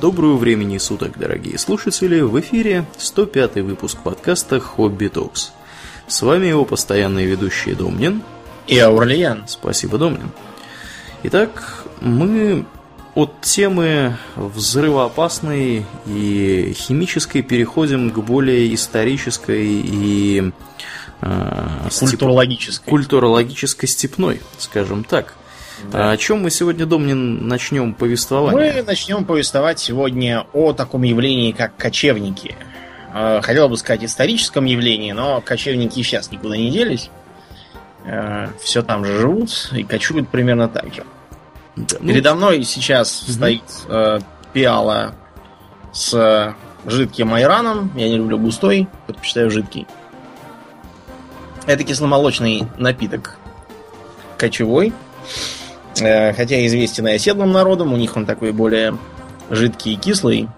Доброго времени суток, дорогие слушатели! В эфире 105 выпуск подкаста «Хобби Токс». С вами его постоянные ведущие Домнин и Аурлиен. Спасибо, Домнин. Итак, мы от темы взрывоопасной и химической переходим к более исторической и э, культурологической. культурологической степной, скажем так. Да. А о чем мы сегодня, Домнин, начнем повествование? Мы начнем повествовать сегодня о таком явлении, как кочевники. А, хотел бы сказать историческом явлении, но кочевники сейчас никуда не делись. А, Все там же живут и кочуют примерно так же. Да, ну... Передо мной сейчас угу. стоит э, пиала с жидким айраном. Я не люблю густой, предпочитаю жидкий. Это кисломолочный напиток кочевой. Э, хотя известен и оседлым народом, у них он такой более жидкий и кислый.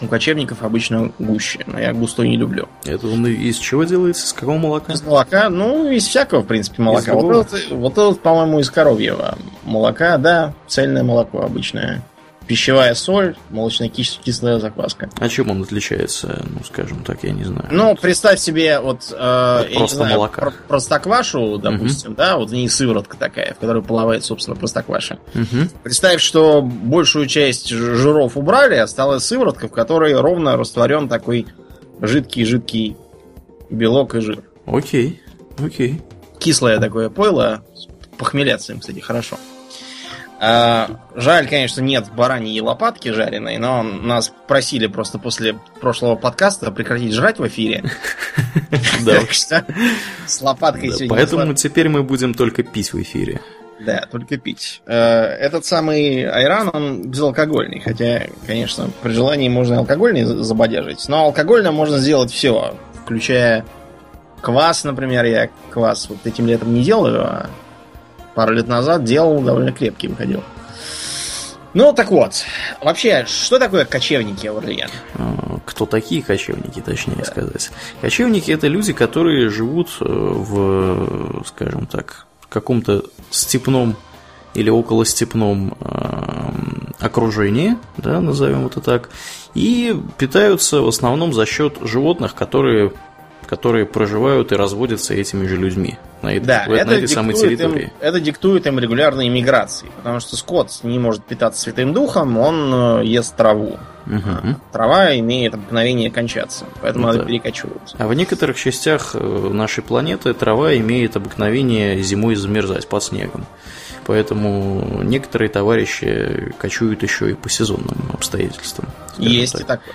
У кочевников обычно гуще, но я густой не люблю. Это он из чего делается? Из какого молока? Из молока, ну, из всякого, в принципе, молока. Вот это, вот это, по-моему, из коровьего молока, да, цельное молоко обычное пищевая соль, молочно-кислая закваска. А чем он отличается, ну, скажем так, я не знаю. Ну, представь себе, вот, э, вот я просто не знаю, молока. Про простоквашу, допустим, угу. да, вот в ней сыворотка такая, в которой плавает, собственно, простокваша. Угу. Представь, что большую часть жиров убрали, осталась сыворотка, в которой ровно растворен такой жидкий-жидкий белок и жир. Окей, окей. Кислое такое пойло, похмеляться им, кстати, хорошо. А, жаль, конечно, нет бараньей лопатки жареной, но нас просили просто после прошлого подкаста прекратить жрать в эфире. Да. С лопаткой сегодня. Поэтому теперь мы будем только пить в эфире. Да, только пить. Э, этот самый айран, он безалкогольный. Хотя, конечно, при желании можно алкогольный забодяжить. Но алкогольно можно сделать все, включая квас, например. Я квас вот этим летом не делаю, а пару лет назад делал, довольно крепкий выходил. Ну, так вот. Вообще, что такое кочевники, Аурлиен? А, кто такие кочевники, точнее да. сказать? Кочевники – это люди, которые живут э, в, скажем так, каком-то степном или околостепном э, окружении, да, назовем это так, и питаются в основном за счет животных, которые которые проживают и разводятся этими же людьми на, да, на это этой самой территории. Им, это диктует им регулярные миграции, потому что скот не может питаться святым духом, он э, ест траву. Угу. Трава имеет обыкновение кончаться, поэтому это... надо перекочевывать. А в некоторых частях э, нашей планеты трава имеет обыкновение зимой замерзать под снегом. Поэтому некоторые товарищи кочуют еще и по сезонным обстоятельствам. Есть так. и такое.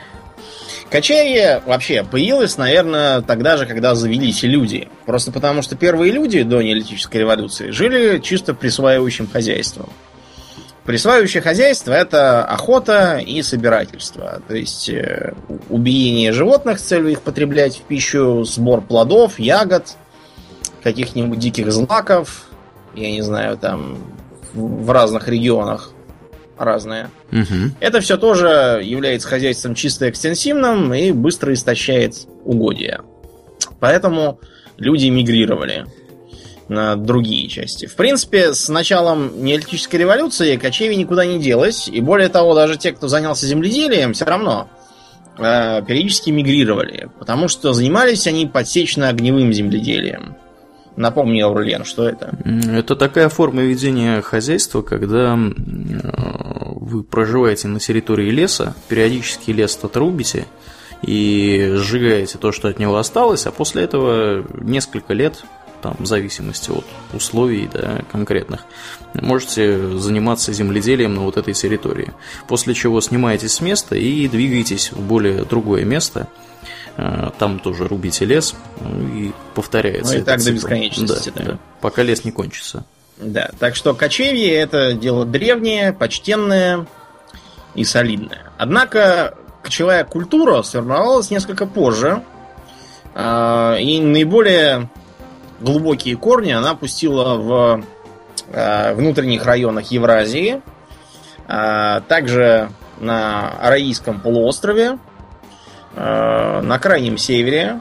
Кочевье вообще появилось, наверное, тогда же, когда завелись люди. Просто потому, что первые люди до неолитической революции жили чисто присваивающим хозяйством. Присваивающее хозяйство – это охота и собирательство. То есть э, убиение животных с целью их потреблять в пищу, сбор плодов, ягод, каких-нибудь диких злаков, я не знаю, там в разных регионах разное. Угу. Это все тоже является хозяйством чисто экстенсивным и быстро истощает угодья. Поэтому люди мигрировали на другие части. В принципе, с началом неолитической революции кочевье никуда не делось, и более того, даже те, кто занялся земледелием, все равно э, периодически мигрировали, потому что занимались они подсечно-огневым земледелием. Напомни, Аурлиен, что это? Это такая форма ведения хозяйства, когда э, вы проживаете на территории леса, периодически лес отрубите и сжигаете то, что от него осталось, а после этого несколько лет, там, в зависимости от условий да, конкретных, можете заниматься земледелием на вот этой территории. После чего снимаетесь с места и двигаетесь в более другое место – там тоже рубите лес ну, и повторяется. Ну и так цикл. до бесконечности, да, да. да. Пока лес не кончится. Да, так что кочевье это дело древнее, почтенное и солидное. Однако кочевая культура сформировалась несколько позже, а, и наиболее глубокие корни она пустила в а, внутренних районах Евразии, а, также на Араийском полуострове, Э, на крайнем севере,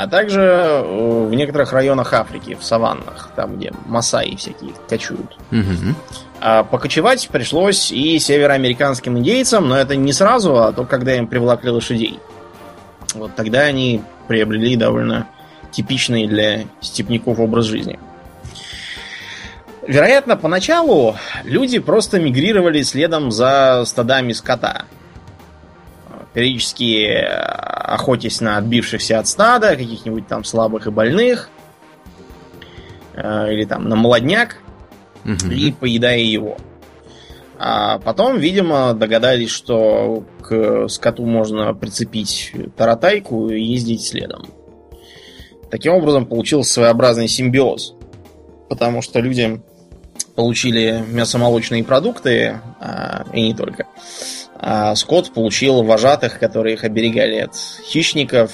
а также э, в некоторых районах Африки, в саваннах, там, где масаи всякие кочуют. Мгм. А покочевать пришлось и североамериканским индейцам, но это не сразу, а только когда им приволокли лошадей. Вот тогда они приобрели довольно типичный для степняков образ жизни. Вероятно, поначалу люди просто мигрировали следом за стадами скота. Периодически э, охотясь на отбившихся от стада, каких-нибудь там слабых и больных, э, или там на молодняк, Мгм. и поедая его. А потом, видимо, догадались, что к скоту можно прицепить таратайку и ездить следом. Таким образом, получился своеобразный симбиоз. Потому что люди получили мясомолочные продукты, а, и не только. А скот получил вожатых, которые их оберегали от хищников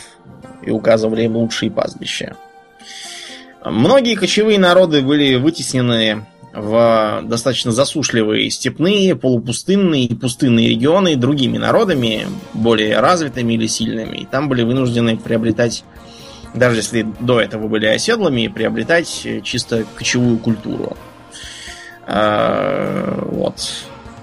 и указывали им лучшие пастбища. Многие кочевые народы были вытеснены в достаточно засушливые степные, полупустынные и пустынные регионы другими народами, более развитыми или сильными. И там были вынуждены приобретать, даже если до этого были оседлыми, приобретать чисто кочевую культуру. А, Вот.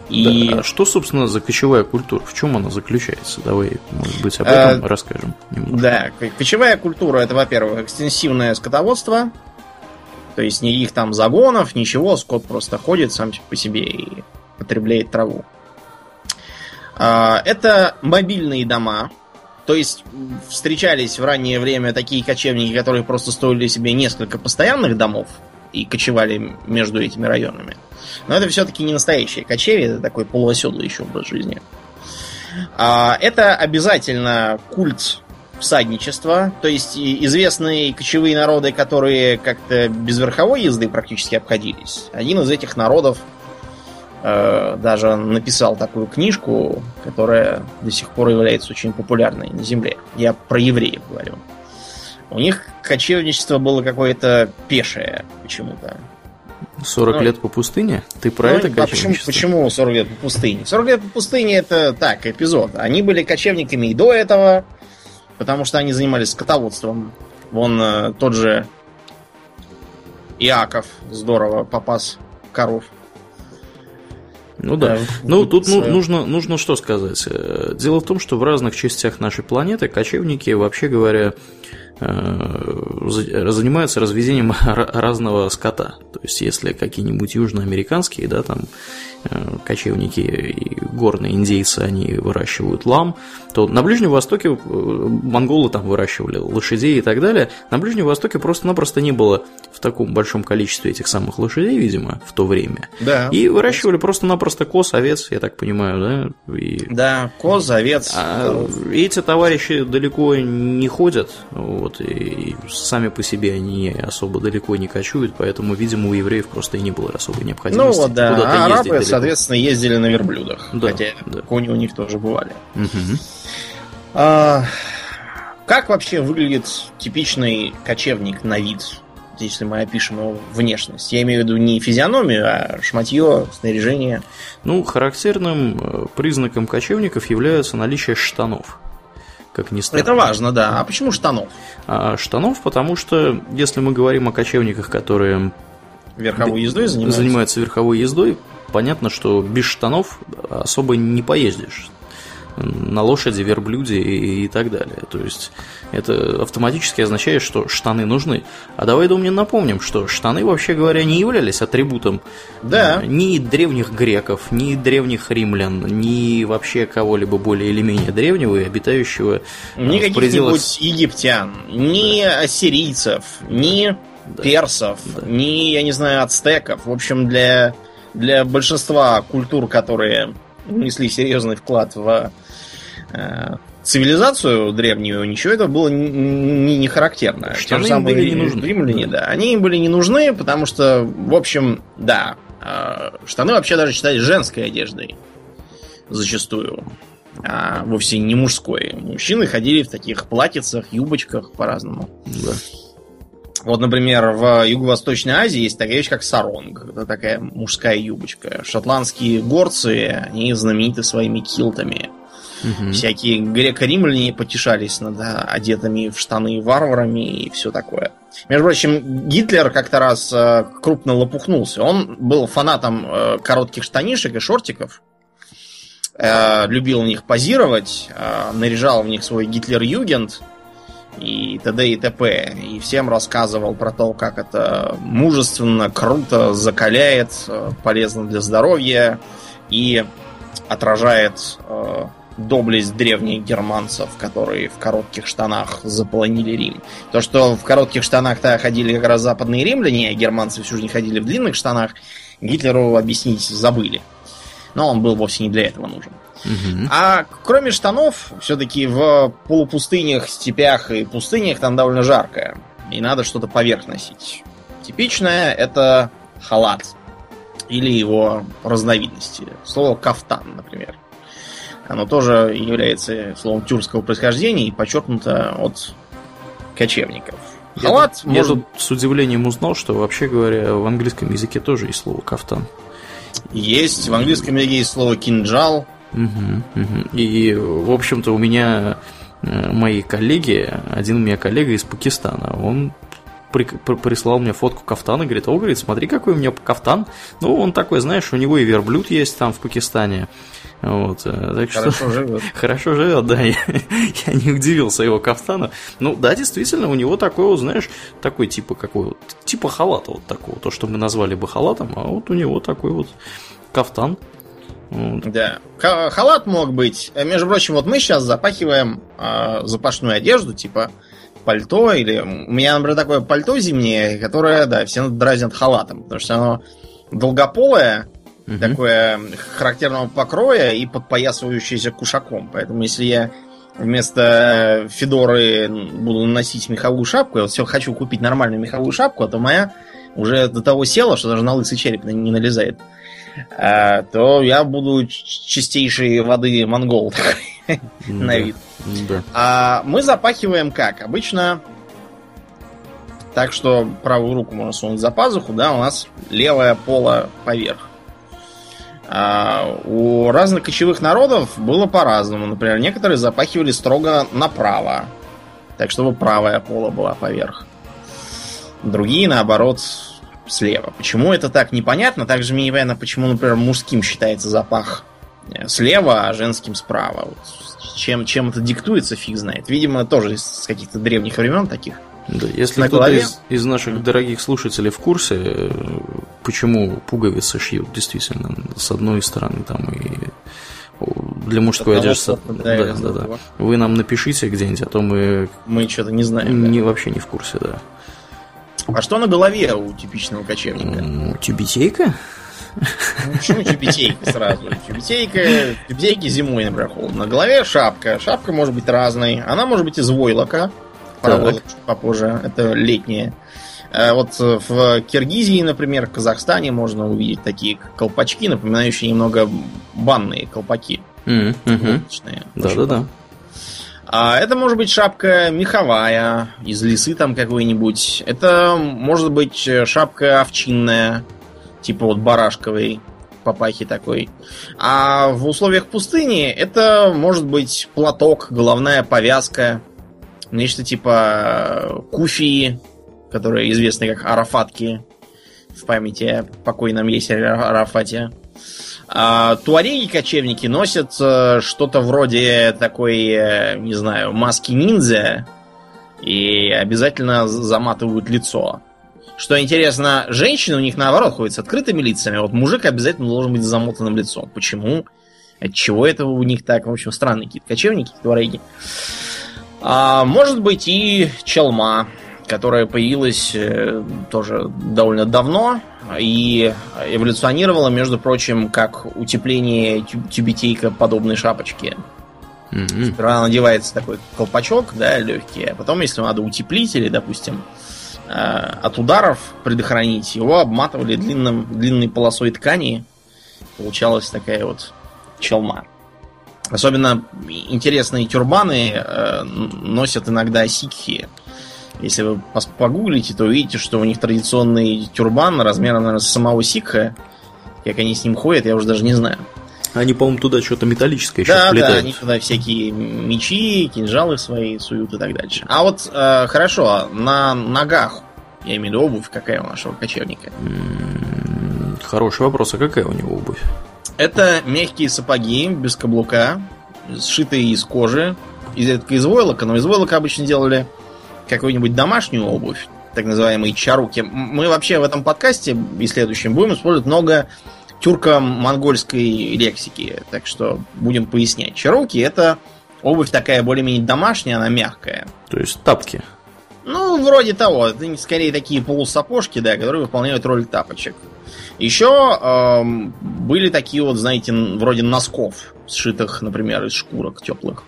И Да, а что, собственно, за кочевая культура? В чем она заключается? Давай, может быть, об этом расскажем немножко. Да, кочевая культура это, во-первых, экстенсивное скотоводство. То есть никаких там загонов, ничего, скот просто ходит сам по себе и потребляет траву. А, Это мобильные дома. То есть встречались в раннее время такие кочевники, которые просто строили себе несколько постоянных домов и кочевали между этими районами. Но это все-таки не настоящие кочевья, это такой полуоседлый еще образ жизни. А, Это обязательно культ всадничества, то есть известные кочевые народы, которые как-то без верховой езды практически обходились. Один из этих народов э, даже написал такую книжку, которая до сих пор является очень популярной на Земле. Я про евреев говорю. У них кочевничество было какое-то пешее почему-то. 40 Ну, лет по пустыне? Ты про Ну, это а почему, почему 40 лет по пустыне? 40 лет по пустыне это так, эпизод. Они были кочевниками и до этого, потому что они занимались скотоводством. Вон э, тот же Иаков здорово попас коров. Ну да. Да, Ну, тут ну, нужно, нужно что сказать. Э, Дело в том, что в разных частях нашей планеты кочевники, вообще говоря, э, занимаются разведением ра- разного скота. То есть, если какие-нибудь южноамериканские, да, там э, кочевники и горные индейцы, они выращивают лам, то на Ближнем Востоке э, монголы там выращивали лошадей и так далее. На Ближнем Востоке просто-напросто не было в таком большом количестве этих самых лошадей, видимо, в то время. Да. И выращивали просто-напросто коз, овец, я так понимаю, да? И... Да, коз, овец. А эти товарищи далеко не ходят, вот, и сами по себе они особо далеко не кочуют, поэтому, видимо, у евреев просто и не было особой необходимости Ну да. куда-то А ездить арабы. Соответственно, ездили на верблюдах. Да, хотя да. кони у них тоже бывали. Мгм. А, как вообще выглядит типичный кочевник на вид, если мы опишем его внешность? Я имею в виду не физиономию, а шматье, снаряжение. Ну, характерным э, признаком кочевников является наличие штанов. Как ни странно. Это важно, да. А почему штанов? А штанов, потому что, если мы говорим о кочевниках, которые Верховой ездой занимаются? занимаются верховой ездой, понятно, что без штанов особо не поездишь. На лошади, верблюде и, и так далее. То есть это автоматически означает, что штаны нужны. А давай, Домнин, напомним, что штаны, вообще говоря, не являлись атрибутом Да. э, ни древних греков, ни древних римлян, ни вообще кого-либо более или менее древнего и обитающего э, Ни в пределах египтян, ни ассирийцев, ни персов, ни, я не знаю, ацтеков. В общем, для, для большинства культур, которые внесли серьезный вклад в э, цивилизацию древнюю, ничего этого было не, не, характерно. Те Штаны же самые были не нужны. Римляне, да. Они им были не нужны, потому что, в общем, да, э, штаны вообще даже считались женской одеждой. Зачастую а вовсе не мужской. Мужчины ходили в таких платьицах, юбочках по-разному. да. Вот, например, в Юго-Восточной Азии есть такая вещь, как саронг. Это такая мужская юбочка. Шотландские горцы, они знамениты своими килтами. Угу. Всякие греко-римляне потешались над одетыми в штаны варварами и все такое. Между прочим, Гитлер как-то раз э, крупно лопухнулся. Он был фанатом э, коротких штанишек и шортиков. Э, любил в них позировать, наряжал в них свой Гитлер-Югент и т.д. и т.п. И всем рассказывал про то, как это мужественно, круто, закаляет, полезно для здоровья и отражает доблесть древних германцев, которые в коротких штанах заполонили Рим. То, что в коротких штанах-то ходили как раз западные римляне, а германцы всю жизнь ходили в длинных штанах, Гитлеру объяснить забыли. Но он был вовсе не для этого нужен. Угу. А кроме штанов, все-таки в полупустынях, степях и пустынях там довольно жарко. И надо что-то поверх носить. Типичное это халат. Или его разновидности. Слово кафтан, например. Оно тоже является словом тюркского происхождения и подчеркнуто от кочевников. Халат я, может... я тут с удивлением узнал, что вообще говоря, в английском языке тоже есть слово кафтан. Есть, в английском языке есть слово кинджал. Угу, угу. И, в общем-то, у меня э, мои коллеги, один у меня коллега из Пакистана, он при, при, прислал мне фотку кафтана, говорит, о, говорит, смотри, какой у меня кафтан. Ну, он такой, знаешь, у него и верблюд есть там в Пакистане. Вот, э, так хорошо что, живет. Хорошо живет, да. Я, я не удивился его кафтану. Ну, да, действительно, у него такой, вот, знаешь, такой типа какой вот, типа халата вот такого, то, что мы назвали бы халатом, а вот у него такой вот кафтан. Вот. Да. Халат мог быть. Э, между прочим, вот мы сейчас запахиваем э, запашную одежду, типа пальто, или у меня, например, такое пальто зимнее, которое, да, все дразнят халатом, потому что оно долгополое, угу. такое характерного покроя и подпоясывающееся кушаком. Поэтому если я вместо Федоры буду носить меховую шапку, я вот все хочу купить нормальную меховую шапку, а то моя уже до того села, что даже на лысый череп не налезает. А, то я буду чистейшей воды монгол на вид. А мы запахиваем как? Обычно так, что правую руку можно сунуть за пазуху, да, у нас левая пола поверх. А у разных кочевых народов было по-разному. Например, некоторые запахивали строго направо, так чтобы правая пола была поверх. Другие, наоборот, слева. Почему это так, непонятно. Также мне непонятно, почему, например, мужским считается запах э, слева, а женским справа. Вот чем, чем это диктуется, фиг знает. Видимо, тоже из каких-то древних времен таких. Да, если кто-то из, из наших дорогих слушателей в курсе, почему пуговицы шьют действительно с одной стороны там и для мужской одежды. Да, да, да, да. Вы нам напишите где-нибудь, а то мы. Мы что-то не знаем. Не, да. Вообще не в курсе, да. А что на голове у типичного кочевника? Тюбетейка? Ну, почему тюбетейка сразу? Тюбетейка, тюбетейки зимой, например, холодно. На голове шапка. Шапка может быть разной. Она может быть из войлока. Правда, попозже. Это летняя. А вот в Киргизии, например, в Казахстане можно увидеть такие колпачки, напоминающие немного банные колпаки. Да-да-да. А это может быть шапка меховая, из лисы там какой-нибудь. Это может быть шапка овчинная, типа вот барашковой папахи такой. А в условиях пустыни это может быть платок, головная повязка, нечто типа куфии, которые известны как арафатки в памяти о покойном Есере Арафате. А, туареги кочевники носят э, что-то вроде такой, э, не знаю, маски ниндзя и обязательно заматывают лицо. Что интересно, женщины у них наоборот ходят с открытыми лицами, а вот мужик обязательно должен быть замотанным лицом. Почему? От чего это у них так? В общем, странные какие-то кочевники, туареги. А, может быть и челма, которая появилась э, тоже довольно давно и эволюционировала, между прочим, как утепление тюбетейка подобной шапочки. Mm-hmm. Сперва надевается такой колпачок, да, легкий, а потом, если надо утеплить или, допустим, Э, от ударов предохранить, его обматывали длинным, длинной полосой ткани. Получалась такая вот челма. Особенно интересные тюрбаны э, носят иногда сикхи. Если вы погуглите, то увидите, что у них традиционный тюрбан размером, наверное, самого сикха. Как они с ним ходят, я уже даже не знаю. Они, по-моему, туда что-то металлическое еще да, вплетают. Да, они туда всякие мечи, кинжалы свои суют и так дальше. А вот э, хорошо, на ногах, я имею в виду обувь, какая у нашего кочевника? Хороший вопрос, а какая у него обувь? Это мягкие сапоги без каблука, сшитые из кожи, из, из войлока, но из войлока обычно делали какую-нибудь домашнюю обувь, так называемые чаруки. Мы вообще в этом подкасте и следующем будем использовать много тюрко-монгольской лексики, так что будем пояснять. Чаруки это обувь такая более-менее домашняя, она мягкая. То есть тапки. Ну, вроде того. Это скорее такие полусапожки, да, которые выполняют роль тапочек. Еще эм, были такие вот, знаете, вроде носков, сшитых, например, из шкурок теплых.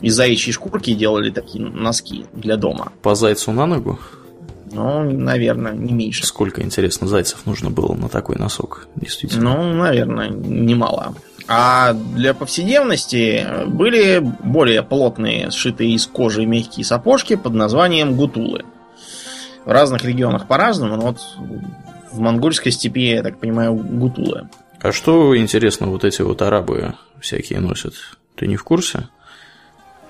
Из заячьей шкурки делали такие носки для дома. По зайцу на ногу? Ну, наверное, не меньше. Сколько, интересно, зайцев нужно было на такой носок, действительно? Ну, наверное, немало. А для повседневности были более плотные, сшитые из кожи мягкие сапожки под названием гутулы. В разных регионах по-разному, но вот в монгольской степи, я так понимаю, гутулы. А что, интересно, вот эти вот арабы всякие носят? Ты не в курсе?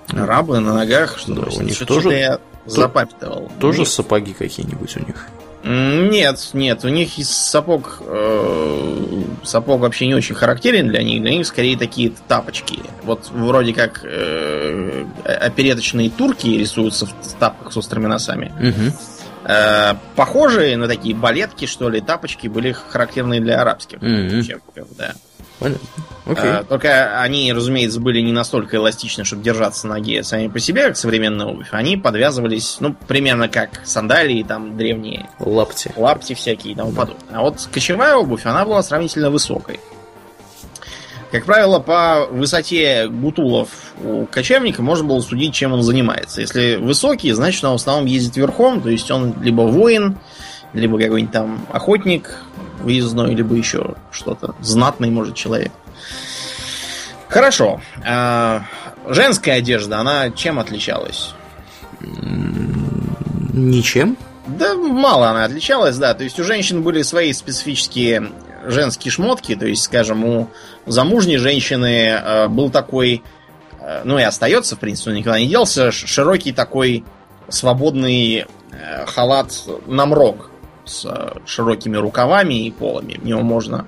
Арабы на ногах, что да, у них тоже я запамятовал. Тоже них... сапоги какие-нибудь у них? Нет, нет, у них из сапог э, сапог вообще не очень характерен для них, для них скорее такие тапочки. Вот вроде как э, опереточные турки рисуются в тапках с острыми носами. Угу. Э, похожие на такие балетки, что ли, тапочки были характерны для арабских чепков, да. Понятно. Okay. А, только они, разумеется, были не настолько эластичны, чтобы держаться на ноге сами по себе, как современная обувь. Они подвязывались, ну, примерно как сандалии, там, древние. Лапти. Лапти всякие и тому подобное. А вот кочевая обувь, она была сравнительно высокой. Как правило, по высоте гутулов у кочевника можно было судить, чем он занимается. Если высокий, значит, он в основном ездит верхом, то есть он либо воин, либо какой-нибудь там охотник, выездной, либо еще что-то. Знатный, может, человек. Хорошо. А, женская одежда, она чем отличалась? Ничем. Да, мало она отличалась, да. То есть у женщин были свои специфические женские шмотки. То есть, скажем, у замужней женщины э, был такой, э, ну и остается, в принципе, он никогда не делся, широкий такой свободный э, халат намрок с э, широкими рукавами и полами. В него можно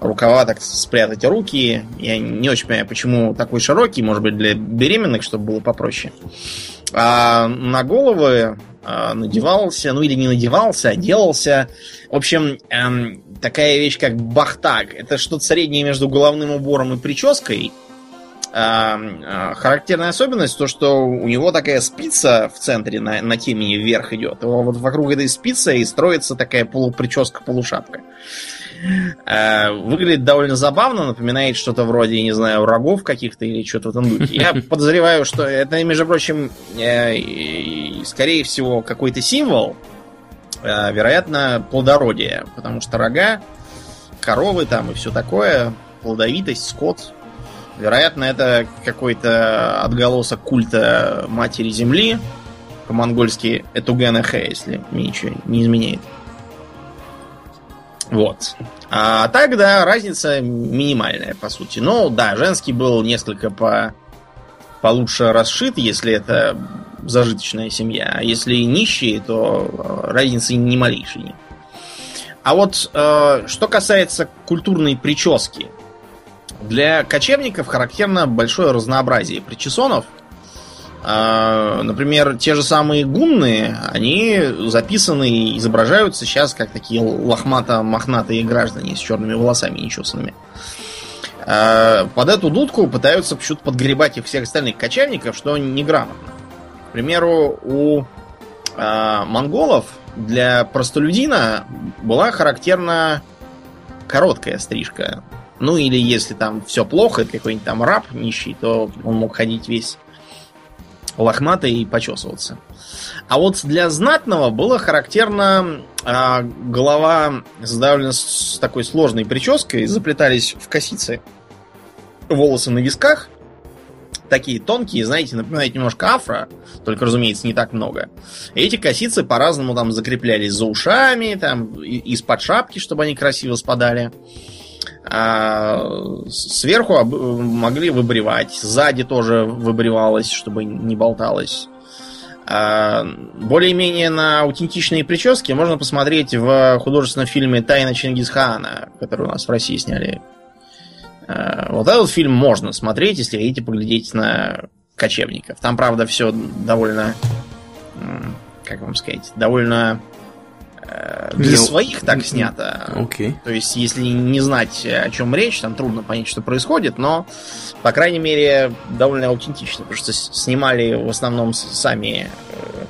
рукава так спрятать руки. Я не очень понимаю, почему такой широкий, может быть, для беременных, чтобы было попроще. А на головы а, надевался, ну или не надевался, а делался. В общем, эм, такая вещь, как бахтаг. Это что-то среднее между головным убором и прической. А, характерная особенность то, что у него такая спица в центре на, на темени вверх идет. Вот вокруг этой спицы и строится такая полуприческа-полушапка. А, выглядит довольно забавно, напоминает что-то вроде, не знаю, рогов каких-то или что-то в этом духе. Я подозреваю, что это, между прочим, э, скорее всего, какой-то символ, вероятно, плодородия, потому что рога, коровы там и все такое, плодовитость, скот, Вероятно, это какой-то отголосок культа Матери Земли, по-монгольски Этугенахе, если мне ничего не изменяет. Вот. А так, да, разница минимальная, по сути. Но, да, женский был несколько по получше расшит, если это зажиточная семья. А если нищие, то разницы ни малейшей нет. А вот э, что касается культурной прически, для кочевников характерно большое разнообразие причесонов. А, например, те же самые гунны, они записаны и изображаются сейчас как такие лохмато-мохнатые граждане с черными волосами нечесанными. А, под эту дудку пытаются почему-то подгребать их всех остальных кочевников, что неграмотно. К примеру, у а, монголов для простолюдина была характерна короткая стрижка. Ну или если там все плохо, это какой-нибудь там раб нищий, то он мог ходить весь лохматый и почесываться. А вот для знатного было характерно а, голова задавлена с такой сложной прической, заплетались в косицы волосы на висках, такие тонкие, знаете, напоминают немножко афро, только, разумеется, не так много. Эти косицы по-разному там закреплялись за ушами, там из-под шапки, чтобы они красиво спадали. А сверху могли выбривать, сзади тоже выбривалось, чтобы не болталось. А более-менее на аутентичные прически можно посмотреть в художественном фильме «Тайна Чингисхана», который у нас в России сняли. А, вот этот фильм можно смотреть, если хотите поглядеть на кочевников. Там, правда, все довольно, как вам сказать, довольно э, для своих так снято. Okay. То есть, если не знать, о чем речь, там трудно понять, что происходит, но, по крайней мере, довольно аутентично, потому что снимали в основном сами э,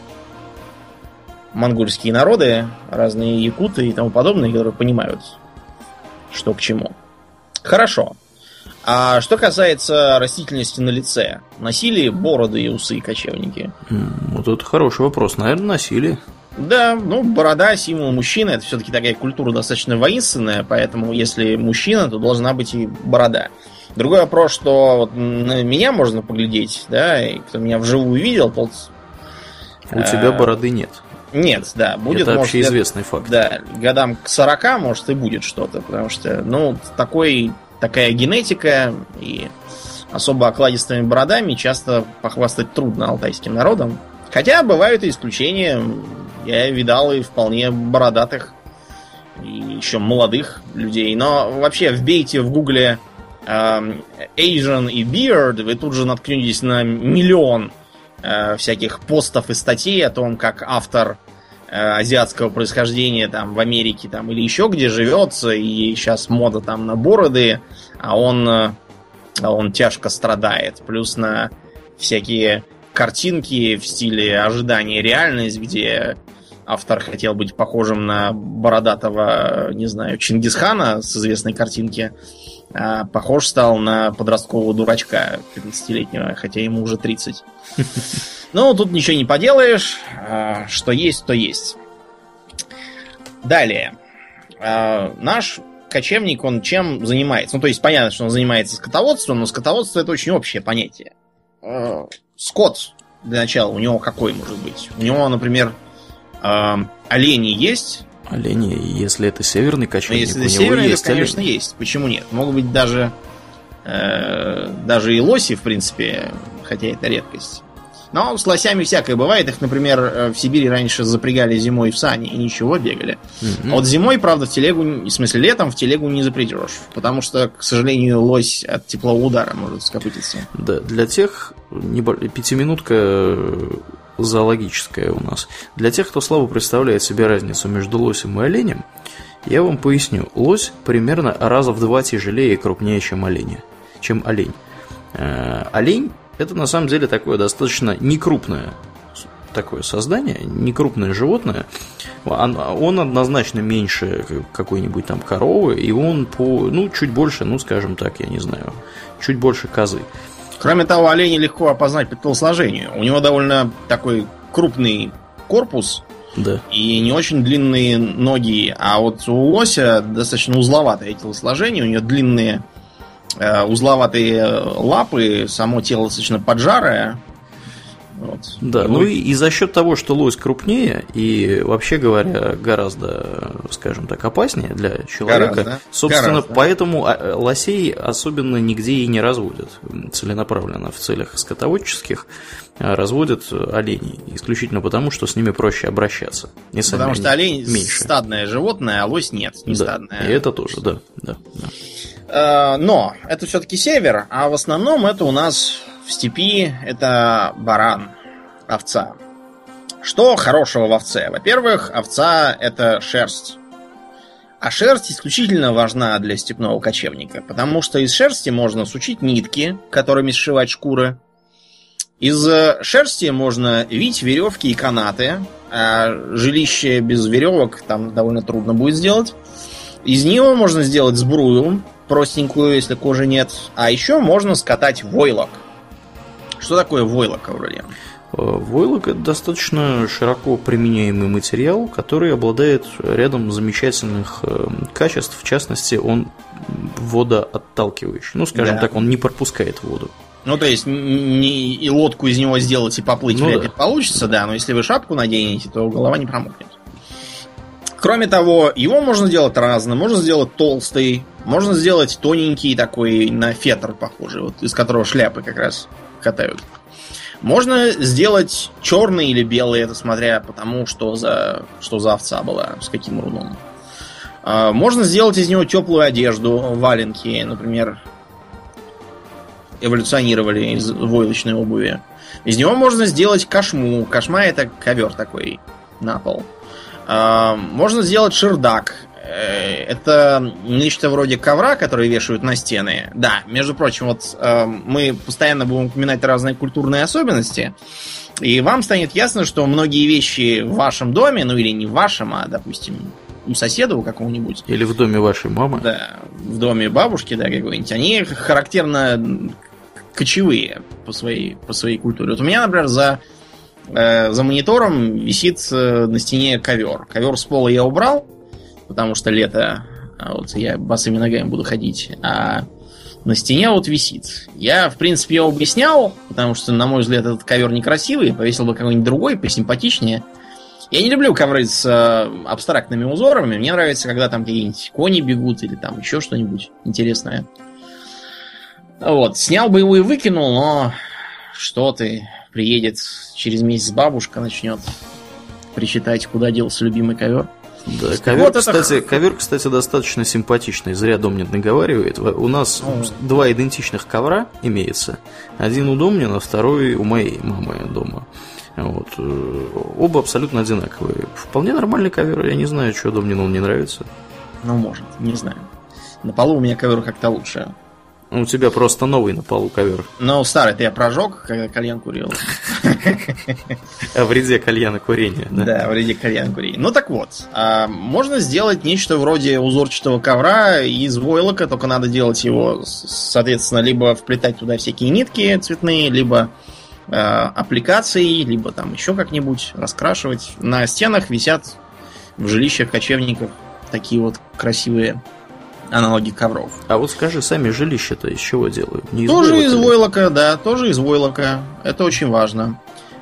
монгольские народы, разные якуты и тому подобное, которые понимают, что к чему. Хорошо. А что касается растительности на лице, носили бороды и усы кочевники? Вот это хороший вопрос. Наверное, носили. Да, ну, борода, символ мужчины, это все-таки такая культура достаточно воинственная, поэтому если мужчина, то должна быть и борода. Другой вопрос, что вот на меня можно поглядеть, да, и кто меня вживую видел, тот... У а... тебя бороды нет. Нет, да, будет, Это может, общеизвестный факт. Да, годам к 40, может, и будет что-то, потому что, ну, такой такая генетика и особо окладистыми бородами часто похвастать трудно алтайским народом. Хотя бывают и исключения. Я видал и вполне бородатых и еще молодых людей. Но вообще вбейте в гугле э, Asian и Beard, вы тут же наткнетесь на миллион э, всяких постов и статей о том, как автор азиатского происхождения там в Америке там или еще где живется, и сейчас мода там на бороды, а он, э, а он тяжко страдает. Плюс на всякие картинки в стиле ожидания реальность, где автор хотел быть похожим на бородатого, не знаю, Чингисхана с известной картинки, а похож стал на подросткового дурачка 30-летнего, хотя ему уже 30. Ну, тут ничего не поделаешь. А, что есть, то есть. Далее. А, наш кочевник, он чем занимается? Ну, то есть, понятно, что он занимается скотоводством, но скотоводство это очень общее понятие. А, скот, для начала, у него какой может быть? У него, например, олени есть. Олени, если это северный кочевник, если это северный, есть то, конечно, олени. есть. Почему нет? Могут быть даже, э, даже и лоси, в принципе, хотя это редкость. Но с лосями всякое бывает. Их, например, э, в Сибири раньше запрягали зимой в сани и ничего, бегали. Mm-hmm. А вот зимой, правда, в телегу, в смысле летом, в телегу не запрягешь. Потому что, к сожалению, лось от теплового удара может скопытиться. Да, для тех пятиминутка э, зоологическая у нас. Для тех, кто слабо представляет себе разницу между лосем и оленем, я вам поясню. Лось примерно раза в два тяжелее и крупнее, чем олень. Чем олень. Э, олень это на самом деле такое достаточно некрупное такое создание, некрупное животное. Он, он однозначно меньше какой-нибудь там коровы, и он по, ну, чуть больше, ну, скажем так, я не знаю, чуть больше козы. Кроме того, оленя легко опознать по телосложению. У него довольно такой крупный корпус, да. И не очень длинные ноги. А вот у лося достаточно узловатое телосложение, у него длинные узловатые лапы, само тело достаточно поджарое. Вот. Да, и ну и, и за счет того, что лось крупнее и вообще говоря гораздо, скажем так, опаснее для человека, гораздо, собственно, гораздо. поэтому а, лосей особенно нигде и не разводят целенаправленно в целях скотоводческих а разводят оленей исключительно потому, что с ними проще обращаться. Не потому что олень меньше. стадное животное, а лось нет, не да, стадное. И это тоже, да, да. да. Э, но это все-таки север, а в основном это у нас в степи это баран, овца. Что хорошего в овце? Во-первых, овца это шерсть. А шерсть исключительно важна для степного кочевника, потому что из шерсти можно сучить нитки, которыми сшивать шкуры. Из шерсти можно вить веревки и канаты, а жилище без веревок там довольно трудно будет сделать. Из него можно сделать сбрую, простенькую, если кожи нет. А еще можно скатать войлок. Что такое войлок, Аурелиан? Э, войлок это достаточно широко применяемый материал, который обладает рядом замечательных э, качеств. В частности, он водоотталкивающий. Ну, скажем да. так, он не пропускает воду. Ну, то есть, не, и лодку из него сделать и поплыть ну, вряд ли да. получится, да, но если вы шапку наденете, то голова не промокнет. Кроме того, его можно сделать разным. Можно сделать толстый, можно сделать тоненький такой, на фетр похожий, вот, из которого шляпы как раз катают. Можно сделать черный или белый, это смотря по тому, что за, что за овца была, с каким руном. А, можно сделать из него теплую одежду, валенки, например, эволюционировали из войлочной обуви. Из него можно сделать кошму. Кошма это ковер такой на пол. А, можно сделать шердак. Э, это нечто вроде ковра, который вешают на стены. Да, между прочим, вот э, мы постоянно будем упоминать разные культурные особенности. И вам станет ясно, что многие вещи в вашем доме, ну или не в вашем, а, допустим, у соседа у какого-нибудь. Или в доме вашей мамы. Да, в доме бабушки, да, какой-нибудь. Они характерно кочевые по своей, по своей культуре. Вот у меня, например, за, за монитором висит э, на стене ковер. Ковер с пола я убрал, потому что лето, а вот я босыми ногами буду ходить. А на стене вот висит. Я, в принципе, его бы снял, потому что, на мой взгляд, этот ковер некрасивый, повесил бы какой-нибудь другой, посимпатичнее. Я не люблю ковры с э, абстрактными узорами. Мне нравится, когда там какие-нибудь кони бегут или там еще что-нибудь интересное. Вот, снял бы его и выкинул, но что ты, приедет через месяц бабушка, начнет причитать, куда делся любимый ковер. Да, ковер, вот кстати, это... ковер, кстати, достаточно симпатичный. Зря Домнин наговаривает. У нас ну... два идентичных ковра имеется. Один у Домнина, второй у моей мамы дома. Вот. Э, оба абсолютно одинаковые. Вполне нормальный ковер. Я не знаю, что Домнину он не нравится. Ну, может, не знаю. На полу у меня ковер как-то лучше. У тебя просто новый на полу ковер. Ну, старый-то я прожег, когда кальян курил. О вреде кальяна курения, да? Да, о вреде кальяна курения. Ну так вот, а, можно сделать нечто вроде узорчатого ковра из войлока, только надо делать его, соответственно, либо вплетать туда всякие нитки цветные, либо а, аппликации, либо там еще как-нибудь раскрашивать. На стенах висят в жилищах кочевников такие вот красивые аналоги ковров. А вот скажи, сами жилища-то из чего делают? Не из тоже войлока, из войлока, да, тоже из войлока. Это очень важно.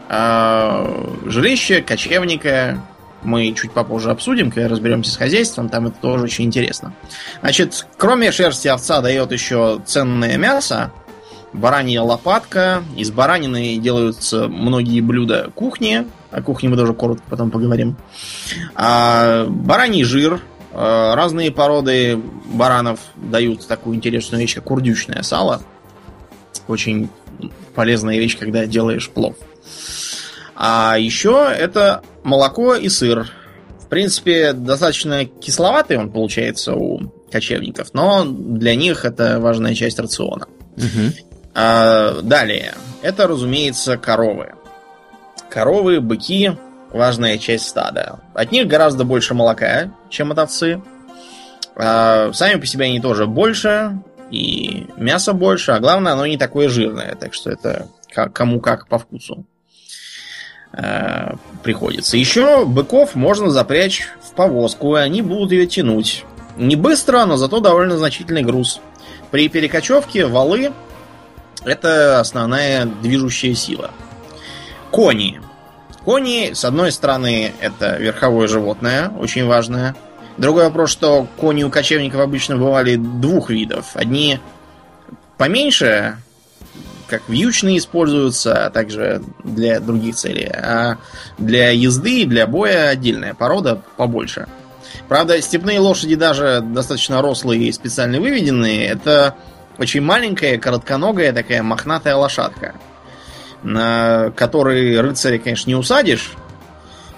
А, жилище кочевника мы чуть попозже обсудим, когда разберемся с хозяйством, там это тоже очень интересно. Значит, кроме шерсти овца дает еще ценное мясо, баранья лопатка, из баранины делаются многие блюда кухни, о кухне мы тоже коротко потом поговорим. А, бараний жир, разные породы баранов дают такую интересную вещь, как курдючное сало. Очень полезная вещь, когда делаешь плов. А еще это молоко и сыр. В принципе, достаточно кисловатый он получается у кочевников, но для них это важная часть рациона. Угу. А, далее. Это, разумеется, коровы. Коровы, быки, важная часть стада. От них гораздо больше молока, чем от овцы. А сами по себе они тоже больше, и мясо больше, а главное, оно не такое жирное, так что это кому как по вкусу э, приходится. Еще быков можно запрячь в повозку, и они будут ее тянуть. Не быстро, но зато довольно значительный груз. При перекочевке валы это основная движущая сила. Кони. Кони, с одной стороны, это верховое животное, очень важное. Другой вопрос, что кони у кочевников обычно бывали двух видов. Одни поменьше, как вьючные используются, а также для других целей. А для езды и для боя отдельная порода побольше. Правда, степные лошади даже достаточно рослые и специально выведенные. Это очень маленькая, коротконогая такая мохнатая лошадка на который рыцаря, конечно, не усадишь,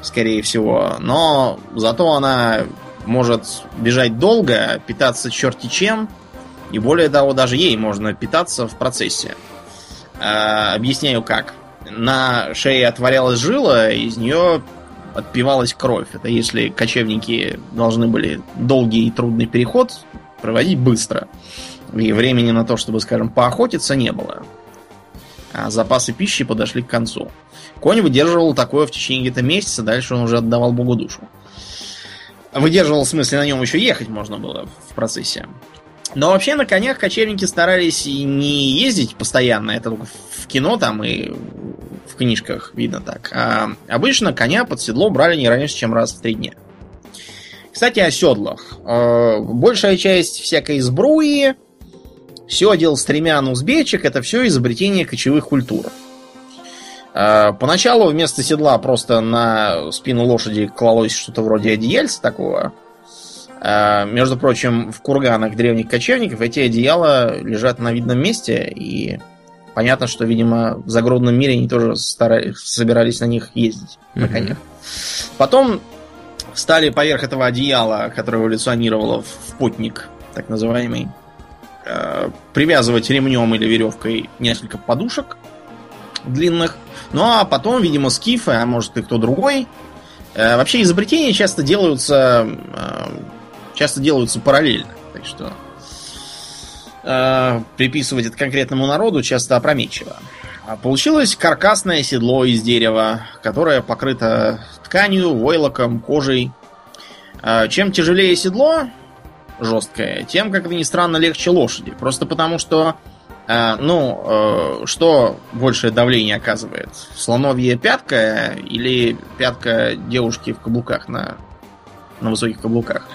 скорее всего, но зато она может бежать долго, питаться черти чем, и более того, даже ей можно питаться в процессе. А, объясняю как. На шее отворялась жила, из нее отпивалась кровь. Это если кочевники должны были долгий и трудный переход проводить быстро. И времени на то, чтобы, скажем, поохотиться не было а запасы пищи подошли к концу. Конь выдерживал такое в течение где-то месяца, дальше он уже отдавал Богу душу. Выдерживал, в смысле, на нем еще ехать можно было в процессе. Но вообще на конях кочевники старались и не ездить постоянно, это только в кино там и в книжках видно так. А обычно коня под седло брали не раньше, чем раз в три дня. Кстати, о седлах. Э, большая часть всякой сбруи, седел, стремян, узбечек, это все изобретение кочевых культур. Э, поначалу вместо седла просто на спину лошади клалось что-то вроде одеяльца такого. Э, между прочим, в курганах древних кочевников эти одеяла лежат на видном месте, и понятно, что, видимо, в загородном мире они тоже старались, собирались на них ездить, на конях. Потом стали поверх этого одеяла, которое эволюционировало в путник, так называемый, э, привязывать ремнем или веревкой несколько подушек длинных. Ну а потом, видимо, скифы, а может и кто другой. Э, вообще изобретения часто делаются э, часто делаются параллельно. Так что приписывать это конкретному народу часто опрометчиво. А получилось каркасное седло из дерева, которое покрыто тканью, войлоком, кожей. А, чем тяжелее седло, жесткое, тем, как это ни странно, легче лошади. Просто потому, что а, ну, э, что большее давление оказывает? Слоновья пятка или пятка девушки в каблуках на, на высоких каблуках?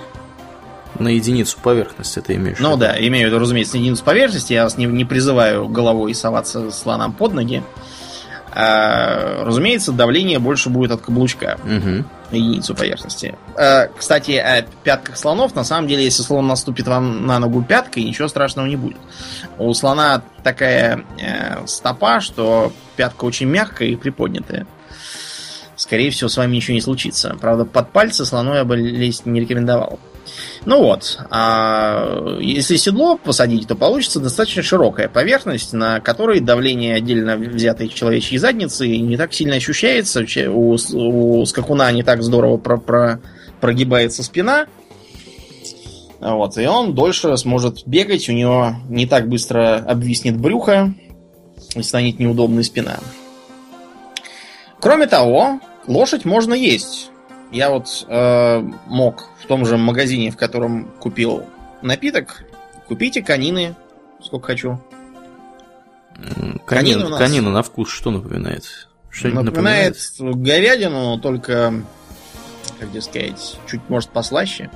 На единицу поверхности ты имеешь? Ну да, имею в виду, разумеется, на единицу поверхности. Я вас не, не призываю головой соваться слонам под ноги. А, разумеется, давление больше будет от каблучка угу. единицу поверхности. А, кстати, о пятках слонов. На самом деле, если слон наступит вам на ногу пяткой, ничего страшного не будет. У слона такая э, стопа, что пятка очень мягкая и приподнятая. Скорее всего, с вами ничего не случится. Правда, под пальцы слону я бы лезть не рекомендовал. Ну вот, а если седло посадить, то получится достаточно широкая поверхность, на которой давление отдельно взятой человечьей задницы не так сильно ощущается. У, у скакуна не так здорово про, про, прогибается спина. Вот, и он дольше сможет бегать, у него не так быстро обвиснет брюхо и станет неудобной спина. Кроме того, лошадь можно есть. Я вот э, мог в том же магазине, в котором купил напиток, купите конины, сколько хочу. Канин, нас... Канина на вкус что напоминает? Что напоминает, напоминает говядину, только, как тебе сказать, чуть может послаще.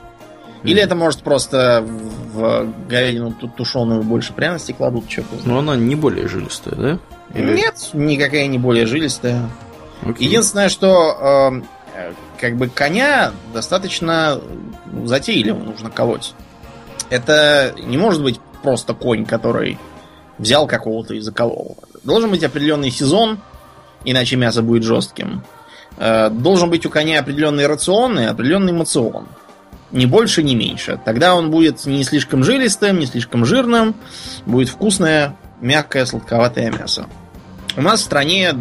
Или mm. это может просто в говядину тушеную больше пряности кладут, что Но она не более жилистая, да? Или... Нет, никакая не более жилистая. Okay. Единственное, что э, как бы коня достаточно затейливо нужно колоть. Это не может быть просто конь, который взял какого-то и заколол. Должен быть определенный сезон, иначе мясо будет жестким. Э, должен быть у коня определенный рацион и определенный мацион. Ни больше, ни меньше. Тогда он будет не слишком жилистым, не слишком жирным. Будет вкусное, мягкое, сладковатое мясо. У нас в стране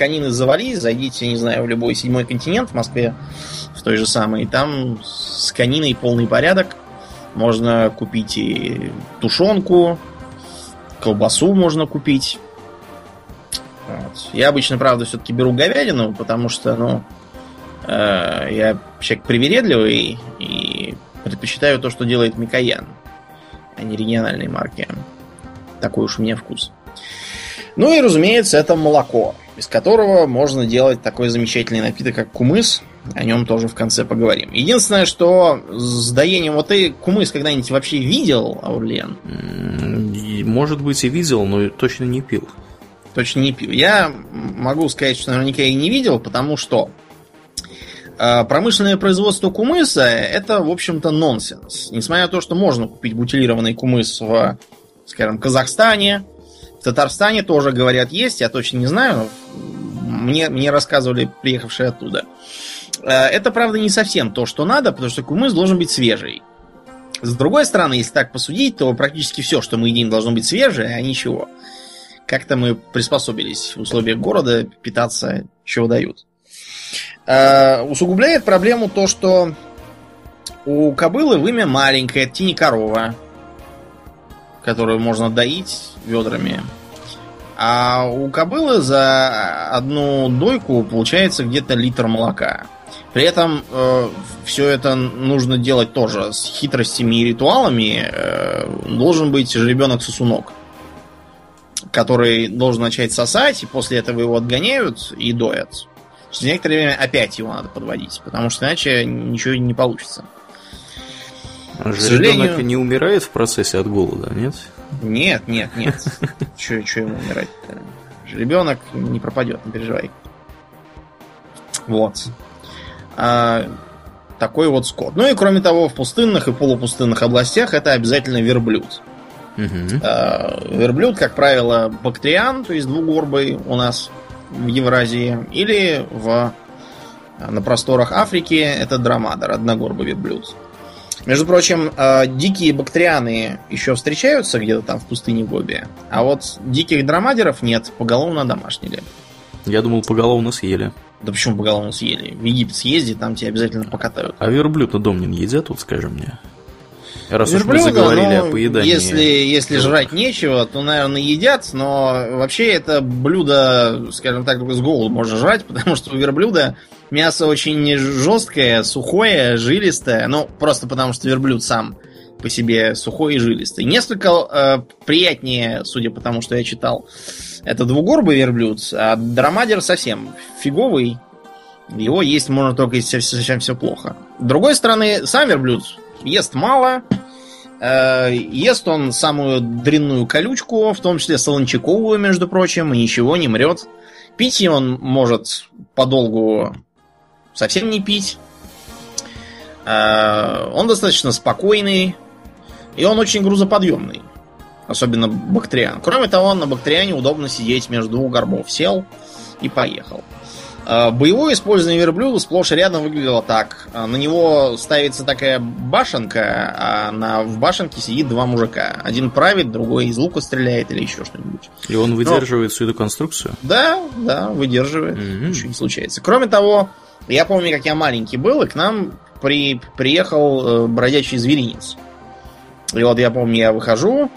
конины завались, зайдите, не знаю, в любой седьмой континент в Москве, в той же самой, там с кониной полный порядок. Можно купить и тушенку, колбасу можно купить. Вот. Я обычно, правда, все-таки беру говядину, потому что, ну, э, я человек привередливый и предпочитаю то, что делает Микоян, а не региональные марки. Такой уж у меня вкус. Ну и, разумеется, это молоко из которого можно делать такой замечательный напиток, как кумыс. О нем тоже в конце поговорим. Единственное, что с доением... Вот ты кумыс когда-нибудь вообще видел, Аурлиен? Может быть и видел, но точно не пил. Точно не пил. Я могу сказать, что наверняка и не видел, потому что э, промышленное производство кумыса это, в общем-то, нонсенс. Несмотря на то, что можно купить бутилированный кумыс в, скажем, Казахстане, в Татарстане тоже, говорят, есть, я точно не знаю. Мне, мне рассказывали приехавшие оттуда. Э, это, правда, не совсем то, что надо, потому что кумыс должен быть свежий. С другой стороны, если так посудить, то практически все, что мы едим, должно быть свежее, а ничего. Как-то мы приспособились в условиях города питаться, чего дают. Э, усугубляет проблему то, что у кобылы вымя маленькое, это не корова которую можно доить ведрами. А у кобылы за одну дойку получается где-то литр молока. При этом э, все это нужно делать тоже с хитростями и ритуалами. Э, должен быть жеребенок-сосунок, который должен начать сосать, и после этого его отгоняют и доят. Через некоторое время опять его надо подводить, потому что иначе ничего не получится. А же сожалению... ребенок не умирает в процессе от голода, нет? Нет, нет, нет. Че ему умирать-то? Ребенок не пропадет, не переживай. Вот. А, такой вот скот. Ну и кроме того, в пустынных и полупустынных областях это обязательно верблюд. Угу. А, верблюд, как правило, бактриан, то есть двугорбый у нас в Евразии, или в, на просторах Африки это драмадер, одногорбый верблюд. Между прочим, э, дикие бактрианы еще встречаются где-то там в пустыне Гоби, а вот диких драмадеров нет, поголовно домашнили. Я думал, поголовно съели. Да почему поголовно съели? В Египет съезди, там тебя обязательно покатают. А верблюд на дом не едят, вот скажи мне. Раз уж мы заговорили ну, о поедании. Если, если жрать нечего, то, наверное, едят, но вообще это блюдо, скажем так, только с голоду можно жрать, потому что у верблюда мясо очень жесткое, сухое, жилистое. Ну, просто потому что верблюд сам по себе сухой и жилистый. Несколько э, приятнее, судя по тому, что я читал, это двугорбый верблюд, а драмадер совсем фиговый. Его есть можно только если совсем все плохо. С другой стороны, сам верблюд ест мало, э, ест он самую дрянную колючку, в том числе солончаковую, между прочим, и ничего не мрет. Пить он может подолгу совсем не пить. Э, он достаточно спокойный, и он очень грузоподъемный. Особенно бактриан. Кроме того, на бактриане удобно сидеть между двух горбов. Сел и поехал. А, боевое использование верблюда сплошь и рядом выглядело так. А, на него ставится такая башенка, а на, в башенке сидит два мужика. Один правит, другой из лука стреляет или еще что-нибудь. И он выдерживает Но... всю эту конструкцию? Да, да, выдерживает. Mm-hmm. Ничего не случается. Кроме того, я помню, как я маленький был, и к нам при, приехал э, бродячий зверинец. И вот я помню, я выхожу,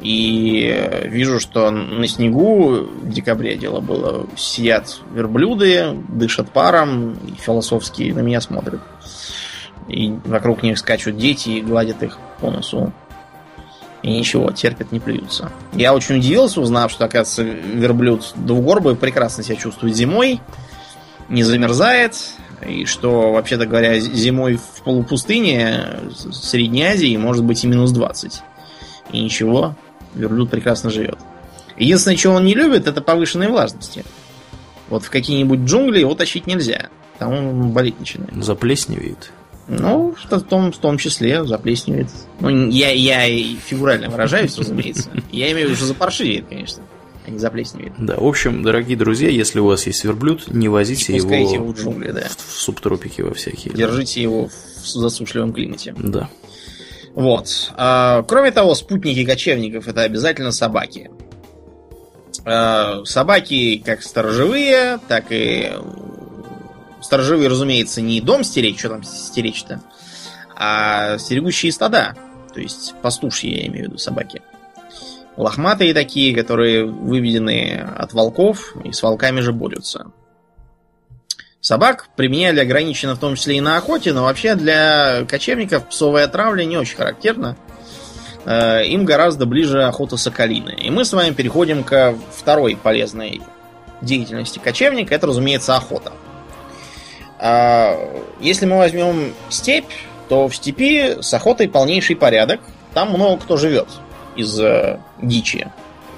и вижу, что на снегу в декабре дело было. Сидят верблюды, дышат паром и философски на меня смотрят. И вокруг них скачут дети и гладят их по носу. И ничего, терпят, не плюются. Я очень удивился, узнав, что, оказывается, верблюд двугорбый прекрасно себя чувствует зимой, не замерзает, и что, вообще-то говоря, зимой в полупустыне Средней Азии может быть и минус 20. И ничего, верблюд прекрасно живет. Единственное, чего он не любит, это повышенной влажности. Вот в какие-нибудь джунгли его тащить нельзя. Там он болеть начинает. Заплесневеет. Ну, в том, в том числе заплесневеет. Ну, я, я фигурально выражаюсь, разумеется. Я имею в виду, что запаршивеет, конечно. Не заплесневеет. Да, в общем, дорогие друзья, если у вас есть верблюд, не возите его, его в джунгли, да. в, в субтропики во всякие. Держите да. его в засушливом климате. Да. Вот. А, кроме того, спутники кочевников это обязательно собаки. А, собаки как сторожевые, так и сторожевые, разумеется, не дом стеречь, что там стеречь-то, а стерегущие стада. То есть пастушьи, я имею в виду, собаки. Лохматые такие, которые выведены от волков и с волками же борются. Собак применяли ограниченно в том числе и на охоте, но вообще для кочевников псовая травля не очень характерна. Э, им гораздо ближе охота соколины. И мы с вами переходим ко второй полезной деятельности кочевника. Это, разумеется, охота. А, если мы возьмем степь, то в степи с охотой полнейший порядок. Там много кто живет из э, дичи.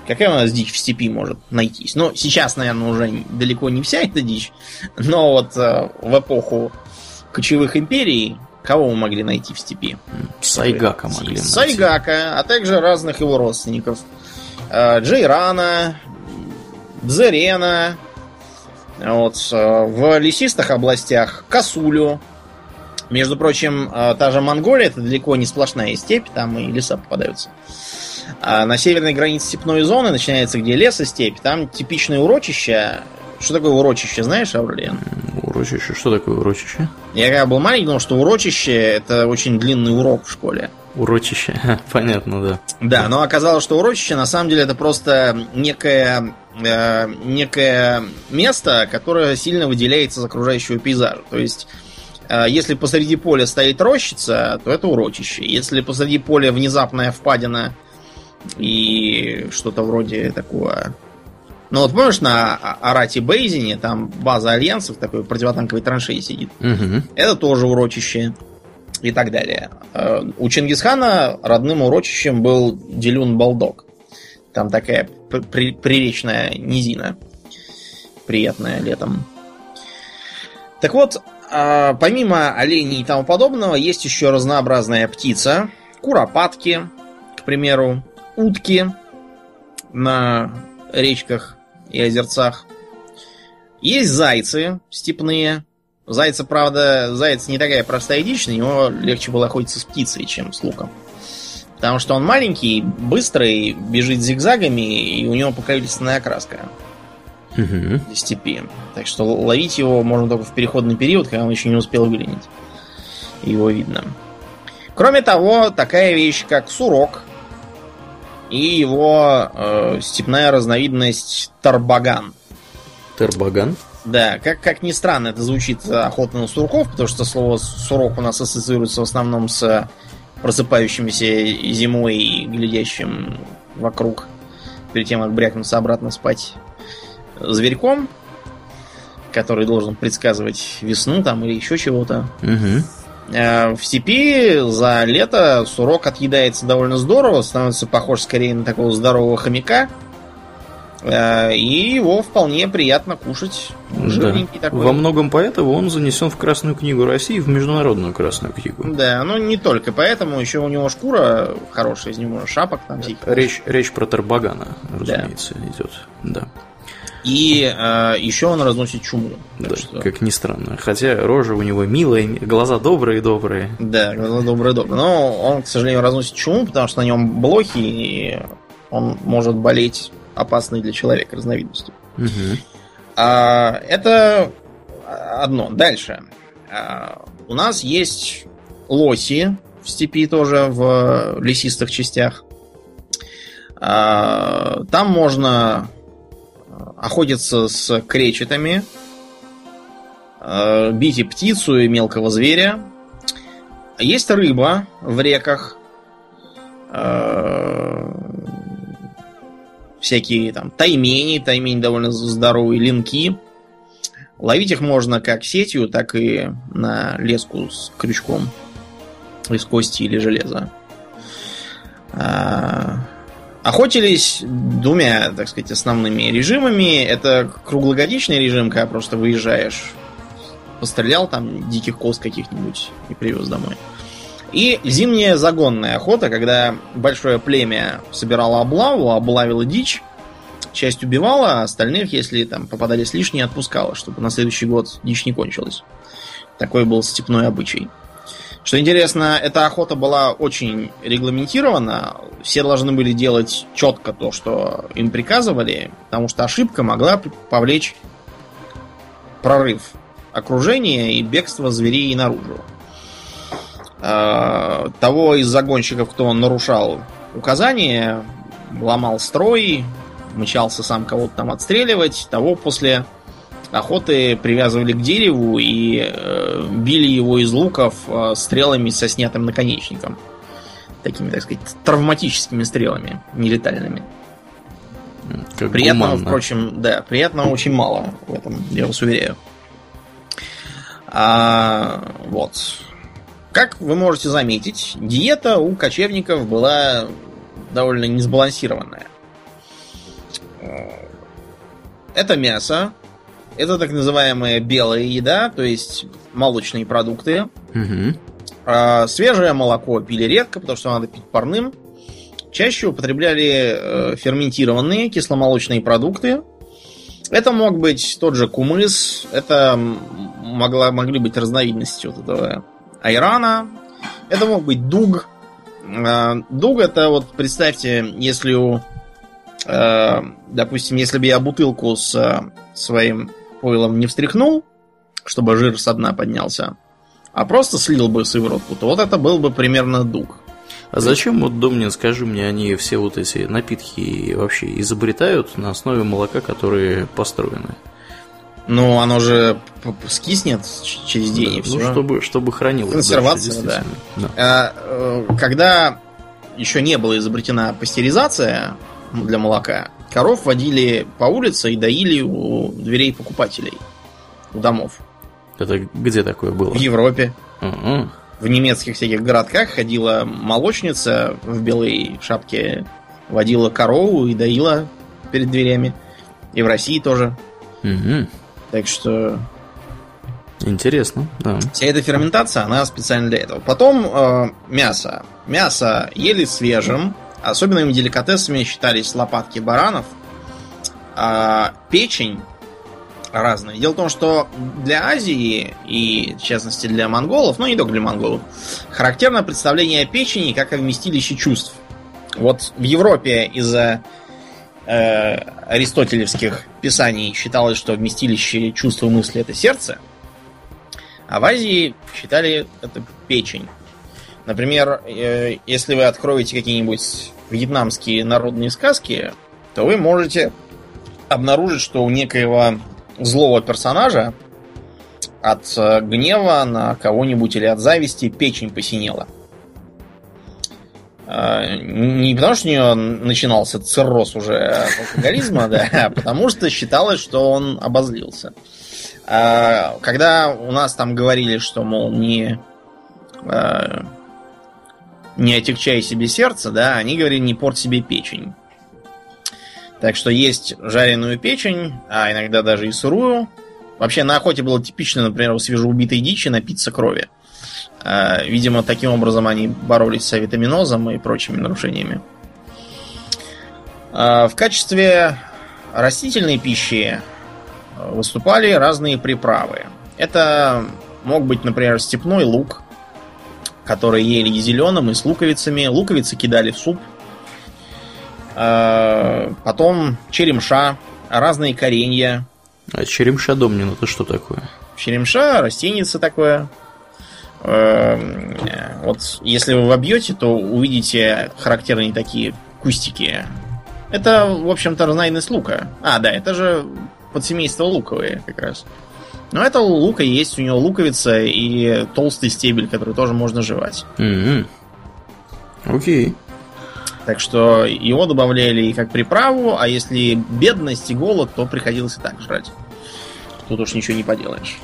Какая у нас дичь в степи может найтись? Ну, сейчас, наверное, уже далеко не вся эта дичь, но вот э, в эпоху кочевых империй кого мы могли найти в степи? Сайгака могли найти. Сайгака, а также разных его родственников. Э, Джейрана, Дзерена, вот, э, в лесистых областях Касулю. Между прочим, э, та же Монголия это далеко не сплошная степь, там и леса попадаются. А на северной границе степной зоны начинается где лес и степь. Там типичное урочище. Что такое урочище, знаешь, Аурлиен? Урочище? Что такое урочище? Я когда был маленький, думал, что урочище это очень длинный урок в школе. Урочище, понятно, да. Да, но оказалось, что урочище на самом деле это просто некое, э, некое место, которое сильно выделяется из окружающего пейзажа. То есть если посреди поля стоит рощица, то это урочище. Если посреди поля внезапная впадина и что-то вроде такого. Ну вот помнишь, на Арате Бейзине там база альянсов такой противотанковой траншеи сидит. Угу. Это тоже урочище. и так далее. Э, у Чингисхана родным урочищем был Делюн Балдок. Там такая при приречная низина. Приятная летом. Так вот, а, помимо оленей и тому подобного, есть еще разнообразная птица. Куропатки, к примеру, утки на речках и озерцах. Есть зайцы степные, Зайца, правда, заяц не такая простая дичь, на него легче было охотиться с птицей, чем с луком. Потому что он маленький, быстрый, бежит зигзагами, и у него покровительственная окраска угу. для степи. Так что ловить его можно только в переходный период, когда он еще не успел выленить. Его видно. Кроме того, такая вещь, как сурок и его э, степная разновидность тарбаган. Тарбаган? Да, как, как ни странно, это звучит охота на сурков, потому что слово сурок у нас ассоциируется в основном с просыпающимся зимой и глядящим вокруг перед тем, как брякнуться обратно спать зверьком, который должен предсказывать весну там или еще чего-то. Угу. В степи за лето сурок отъедается довольно здорово, становится похож скорее на такого здорового хомяка, Э, и его вполне приятно кушать. Жирненький да. такой. Во многом поэтому он занесен в Красную книгу России, в Международную Красную книгу. Да, но не только поэтому, еще у него шкура хорошая, из него шапок там всяких. Речь, речь про Тарбагана, разумеется, да. идет. Да. И э, еще он разносит чуму. Да, что... как ни странно. Хотя рожа у него милая, глаза добрые-добрые. Да, глаза добрые-добрые. Но он, к сожалению, разносит чуму, потому что на нем блохи, и он может болеть опасной для человека разновидностью. Угу. А, это одно. Дальше. А, у нас есть лоси в степи тоже, в лесистых частях. А, там можно охотиться с кречетами, а, бить и птицу, и мелкого зверя. Есть рыба в реках. А, всякие там таймени, таймень довольно здоровые, линки. Ловить их можно как сетью, так и на леску с крючком из кости или железа. Охотились двумя, так сказать, основными режимами. Это круглогодичный режим, когда просто выезжаешь, пострелял там диких коз каких-нибудь и привез домой. И зимняя загонная охота, когда большое племя собирало облаву, облавило дичь, часть убивала, а остальных, если там попадались лишние, отпускала, чтобы на следующий год дичь не кончилась. Такой был степной обычай. Что интересно, эта охота была очень регламентирована. Все должны были делать четко то, что им приказывали, потому что ошибка могла повлечь прорыв окружения и бегство зверей наружу. Э, того из загонщиков, кто нарушал указания, ломал строй, мчался сам кого-то там отстреливать, того после охоты привязывали к дереву и э, били его из луков э, стрелами со снятым наконечником. Такими, так сказать, травматическими стрелами, нелетальными. Как приятного, гуманно. впрочем, да, приятного очень мало в этом, я вас уверяю. А, вот. Как вы можете заметить, диета у кочевников была довольно несбалансированная. Это мясо, это так называемая белая еда, то есть молочные продукты. Угу. А, свежее молоко пили редко, потому что надо пить парным. Чаще употребляли э, ферментированные кисломолочные продукты. Это мог быть тот же кумыс, это могла, могли быть разновидности вот этого айрана. Это мог быть дуг. А, дуг это вот представьте, если у а, допустим, если бы я бутылку с а, своим пойлом не встряхнул, чтобы жир со дна поднялся, а просто слил бы сыворотку, то вот это был бы примерно дуг. А зачем, вот, Домнин, скажи мне, они все вот эти напитки вообще изобретают на основе молока, которые построены? Ну, оно же скиснет через день да, и все. Ну, чтобы, чтобы хранилось. Консервация, дальше, да. да. А, э, когда еще не была изобретена пастеризация для молока, коров водили по улице и доили у дверей покупателей, у домов. Это где такое было? В Европе. Угу. в немецких всяких городках ходила молочница в белой шапке, водила корову и доила перед дверями. И в России тоже. Угу. Так что Интересно, да. Вся эта ферментация, она специально для этого. Потом э, мясо. Мясо ели свежим. Особенными деликатесами считались лопатки баранов. А печень разная. Дело в том, что для Азии и, в частности, для монголов, ну не только для монголов, характерно представление о печени как о вместилище чувств. Вот в Европе из-за э, аристотелевских писаний считалось, что вместилище чувств и мысли это сердце – а в Азии считали это печень. Например, э, если вы откроете какие-нибудь вьетнамские народные сказки, то вы можете обнаружить, что у некоего злого персонажа от э, гнева на кого-нибудь или от зависти печень посинела. Э, не потому, что у нее начинался цирроз уже алкоголизма, да, а потому что считалось, что он обозлился. А, когда у нас там говорили, что, мол, не, не отягчай себе сердце, да, они говорили, не порть себе печень. Так что есть жареную печень, а иногда даже и сырую. Вообще на охоте было типично, например, у свежеубитой дичи напиться крови. А, видимо, таким образом они боролись с авитаминозом и прочими нарушениями. В качестве растительной пищи выступали разные приправы. Это мог быть, например, степной лук, который ели и зеленым, и с луковицами. Луковицы кидали в суп. А, потом черемша, разные коренья. А черемша, Домнин, это что такое? Черемша, растеница такое. А, вот если вы вобьете, то увидите характерные такие кустики. Это, в общем-то, разновидность лука. А, да, это же подсемейство луковые как раз. Но это у лука есть, у него луковица и толстый стебель, который тоже можно жевать. Mm-hmm. Окей. Так что его добавляли и как приправу, а если бедность и голод, то приходилось и так жрать. Тут уж ничего не поделаешь.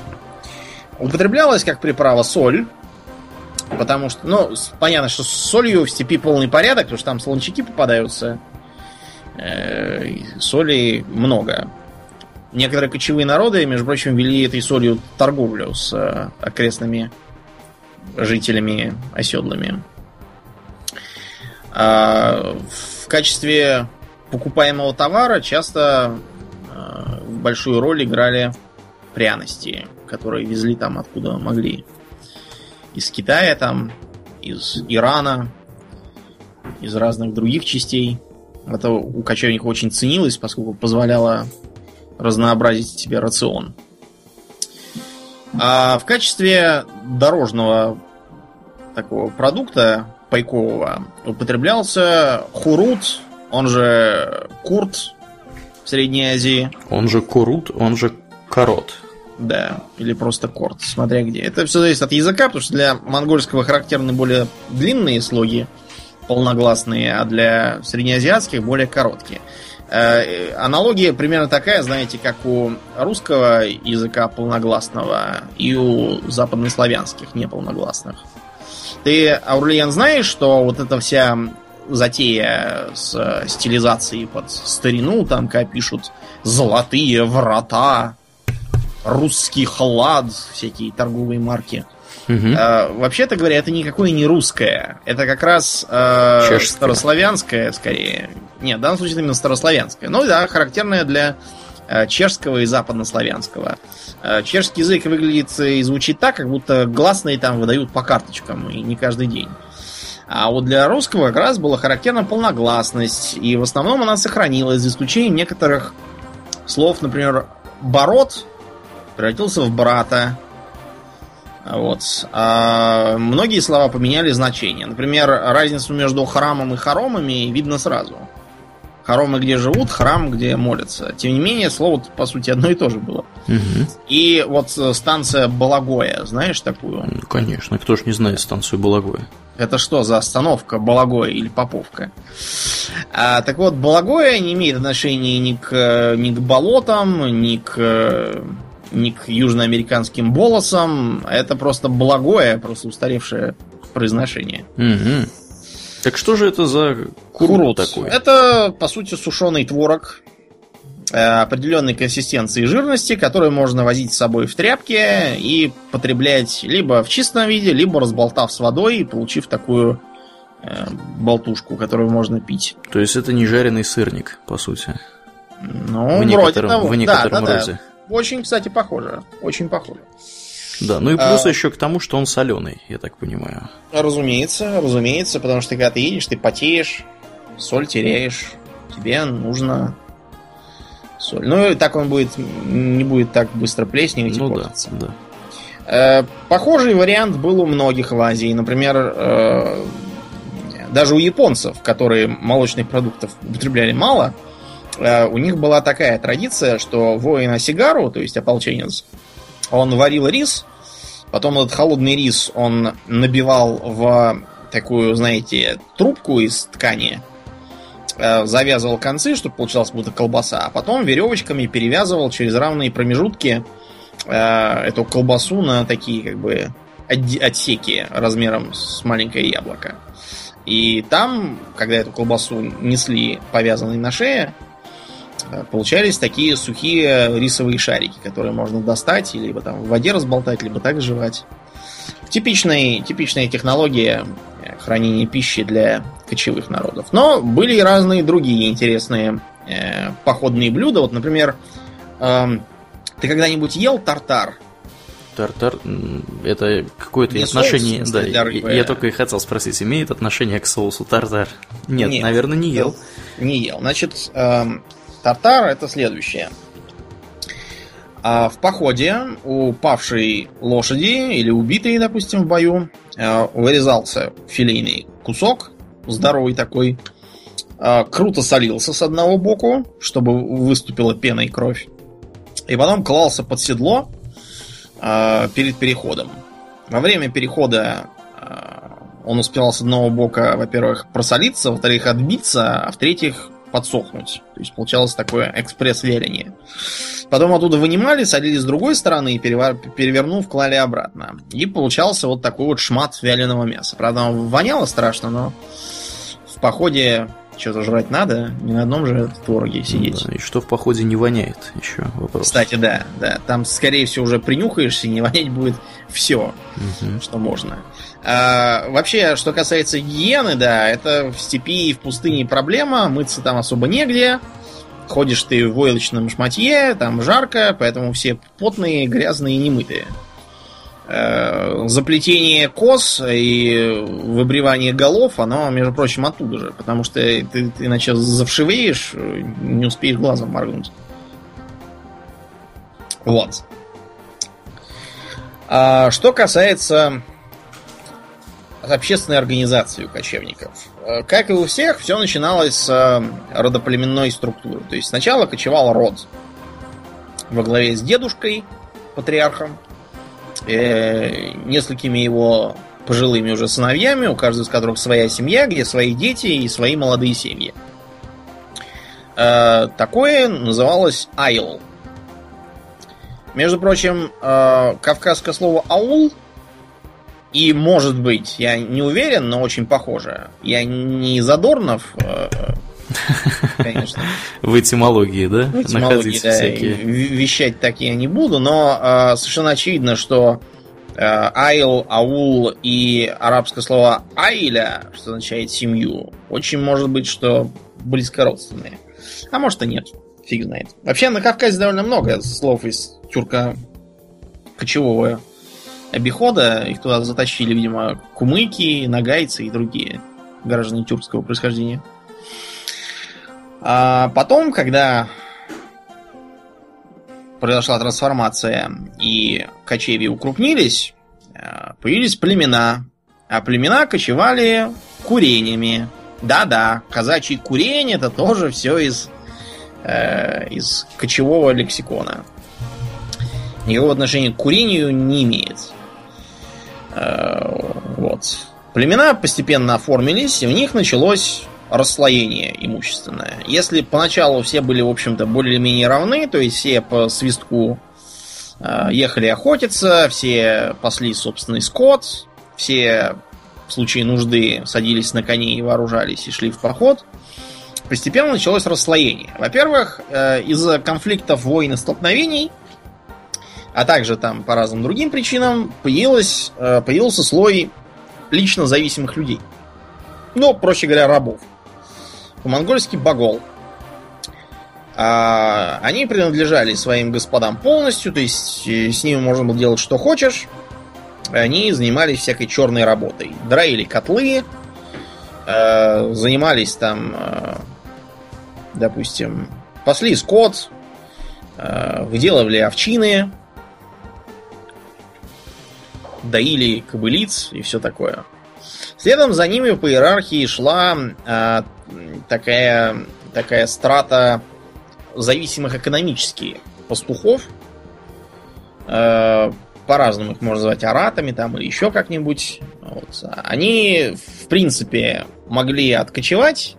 Употреблялась как приправа соль, потому что, ну, понятно, что с солью в степи полный порядок, потому что там солончаки попадаются, э, соли много. Некоторые кочевые народы, между прочим, вели этой солью торговлю с э, окрестными жителями оседлыми. А в качестве покупаемого товара часто э, большую роль играли пряности, которые везли там откуда могли. Из Китая там, из Ирана, из разных других частей. Это у кочевников очень ценилось, поскольку позволяло разнообразить себе рацион. А в качестве дорожного такого продукта пайкового употреблялся хурут, он же курт в Средней Азии. Он же курут, он же корот. Да, или просто корт, смотря где. Это все зависит от языка, потому что для монгольского характерны более длинные слоги, полногласные, а для среднеазиатских более короткие. Э, аналогия примерно такая, знаете, как у русского языка полногласного и у западнославянских неполногласных. Ты, Аурлиен, знаешь, что вот эта вся затея с стилизацией под старину, там, как пишут «золотые врата», «русский хлад», всякие торговые марки – Угу. Э, вообще-то говоря, это никакое не русское. Это как раз э, старославянское, скорее. Нет, в данном случае именно старославянское. Ну да, характерное для э, чешского и западнославянского. Э, чешский язык выглядит и звучит так, как будто гласные там выдают по карточкам, и не каждый день. А вот для русского как раз была характерна полногласность, и в основном она сохранилась, за исключением некоторых слов, например, «бород» превратился в «брата», вот. А многие слова поменяли значение. Например, разницу между храмом и хоромами видно сразу. Хоромы, где живут, храм, где молятся. Тем не менее, слово по сути одно и то же было. Угу. И вот станция Балагоя, знаешь такую? Ну, конечно, кто ж не знает станцию Балагоя. Это что за остановка Балагоя или Поповка? А, так вот, Балагоя не имеет отношения ни к, ни к болотам, ни к ни к южноамериканским болосам. Это просто благое, просто устаревшее произношение. Угу. Так что же это за курут, курут такой? Это, по сути, сушеный творог э, определенной консистенции и жирности, который можно возить с собой в тряпке и потреблять либо в чистом виде, либо разболтав с водой и получив такую э, болтушку, которую можно пить. То есть это не жареный сырник, по сути. Ну, в вроде того. В некотором да, да, роде. Да. Очень, кстати, похоже. Очень похоже. Да, ну и плюс а, еще к тому, что он соленый, я так понимаю. Разумеется, разумеется, потому что когда ты едешь, ты потеешь, соль теряешь, тебе нужно соль. Ну и так он будет не будет так быстро плесневеть ну, и портиться. Да, да. Э, похожий вариант был у многих в Азии. Например, э, даже у японцев, которые молочных продуктов употребляли мало, у них была такая традиция, что воин на сигару, то есть ополченец, он варил рис, потом этот холодный рис он набивал в такую, знаете, трубку из ткани, э, завязывал концы, чтобы получалась будто колбаса, а потом веревочками перевязывал через равные промежутки э, эту колбасу на такие как бы отсеки размером с маленькое яблоко. И там, когда эту колбасу несли повязанной на шее, Э, получались такие сухие рисовые шарики, которые можно достать, либо там в воде разболтать, либо так жевать. Типичная, типичная технология э, хранения пищи для кочевых народов. Но были и разные другие интересные э, походные блюда. Вот, например, э, ты когда-нибудь ел тартар? Тартар это какое-то отношение. Соус, да, я, я только и хотел спросить, имеет отношение к соусу тартар? Нет, Нет наверное, не ел. Не ел. Значит, э, Тартар это следующее. А в походе у павшей лошади или убитой, допустим, в бою э, вырезался филейный кусок, здоровый такой, э, круто солился с одного боку, чтобы выступила пена и кровь, и потом клался под седло перед переходом. Во время перехода он успевал с одного бока, во-первых, просолиться, во-вторых, отбиться, а в-третьих, подсохнуть. То есть получалось такое экспресс-вяление. Потом оттуда вынимали, садились с другой стороны и перевернув, клали обратно. И получался вот такой вот шмат вяленого мяса. Правда, он воняло страшно, но в походе что-то жрать надо, не на одном же твороге сидеть. Да, и что в походе не воняет, еще вопрос. Кстати, да, да. Там, скорее всего, уже принюхаешься, и не вонять будет все, угу. что можно. А, вообще, что касается гигиены, да, это в степи и в пустыне проблема, мыться там особо негде. Ходишь ты в войлочном шматье, там жарко, поэтому все потные, грязные и немытые. Э, заплетение кос и выбривание голов, оно, между прочим, оттуда же. Потому что ты, ты иначе завшивеешь, не успеешь глазом моргнуть. Вот. А, что касается общественной организации у кочевников. Э, как и у всех, все начиналось с э, родоплеменной структуры. То есть сначала кочевал род во главе с дедушкой, патриархом, э, несколькими его пожилыми уже сыновьями, у каждого из которых своя семья, где свои дети и свои молодые семьи. Э, такое называлось айл. Между прочим, э, кавказское слово аул и может быть, я не уверен, но очень похоже. Я не Задорнов, э, конечно. В этимологии, да? В этимологии, да. Всякие. Вещать так я не буду, но э, совершенно очевидно, что э, айл, аул и арабское слово айля, что означает семью, очень может быть, что близкородственные. А может и нет. Фиг знает. Вообще на Кавказе довольно много слов из тюрка кочевого обихода. Их туда затащили, видимо, кумыки, нагайцы и другие граждане тюркского происхождения. А потом, когда произошла трансформация и кочеви укрупнились, э, появились племена. А племена кочевали курениями. Да-да, казачьи курение это тоже все из, э, из кочевого лексикона. Никакого отношения к курению не имеет. Э, вот. Племена постепенно оформились, и в них началось расслоение имущественное. Если поначалу все были, в общем-то, более-менее равны, то есть все по свистку Э, ехали охотиться, все пасли собственный скот, все в случае нужды садились на коней и вооружались и шли в поход. Постепенно началось расслоение. Во-первых, э, из-за конфликтов, войн и столкновений, а также там по разным другим причинам, появилось, э, появился слой лично зависимых людей. Ну, проще говоря, рабов. По-монгольски багол. А, они принадлежали своим господам полностью, то есть э, с ними можно было делать что хочешь. Они занимались всякой черной работой. Драили котлы, э, занимались там, э, допустим, пасли скот, выделывали овчины, доили кобылиц и все такое. Следом за ними по иерархии шла э, такая, такая страта зависимых экономически пастухов. Э, по-разному их можно назвать аратами там или еще как-нибудь. Вот. Они, в принципе, могли откочевать,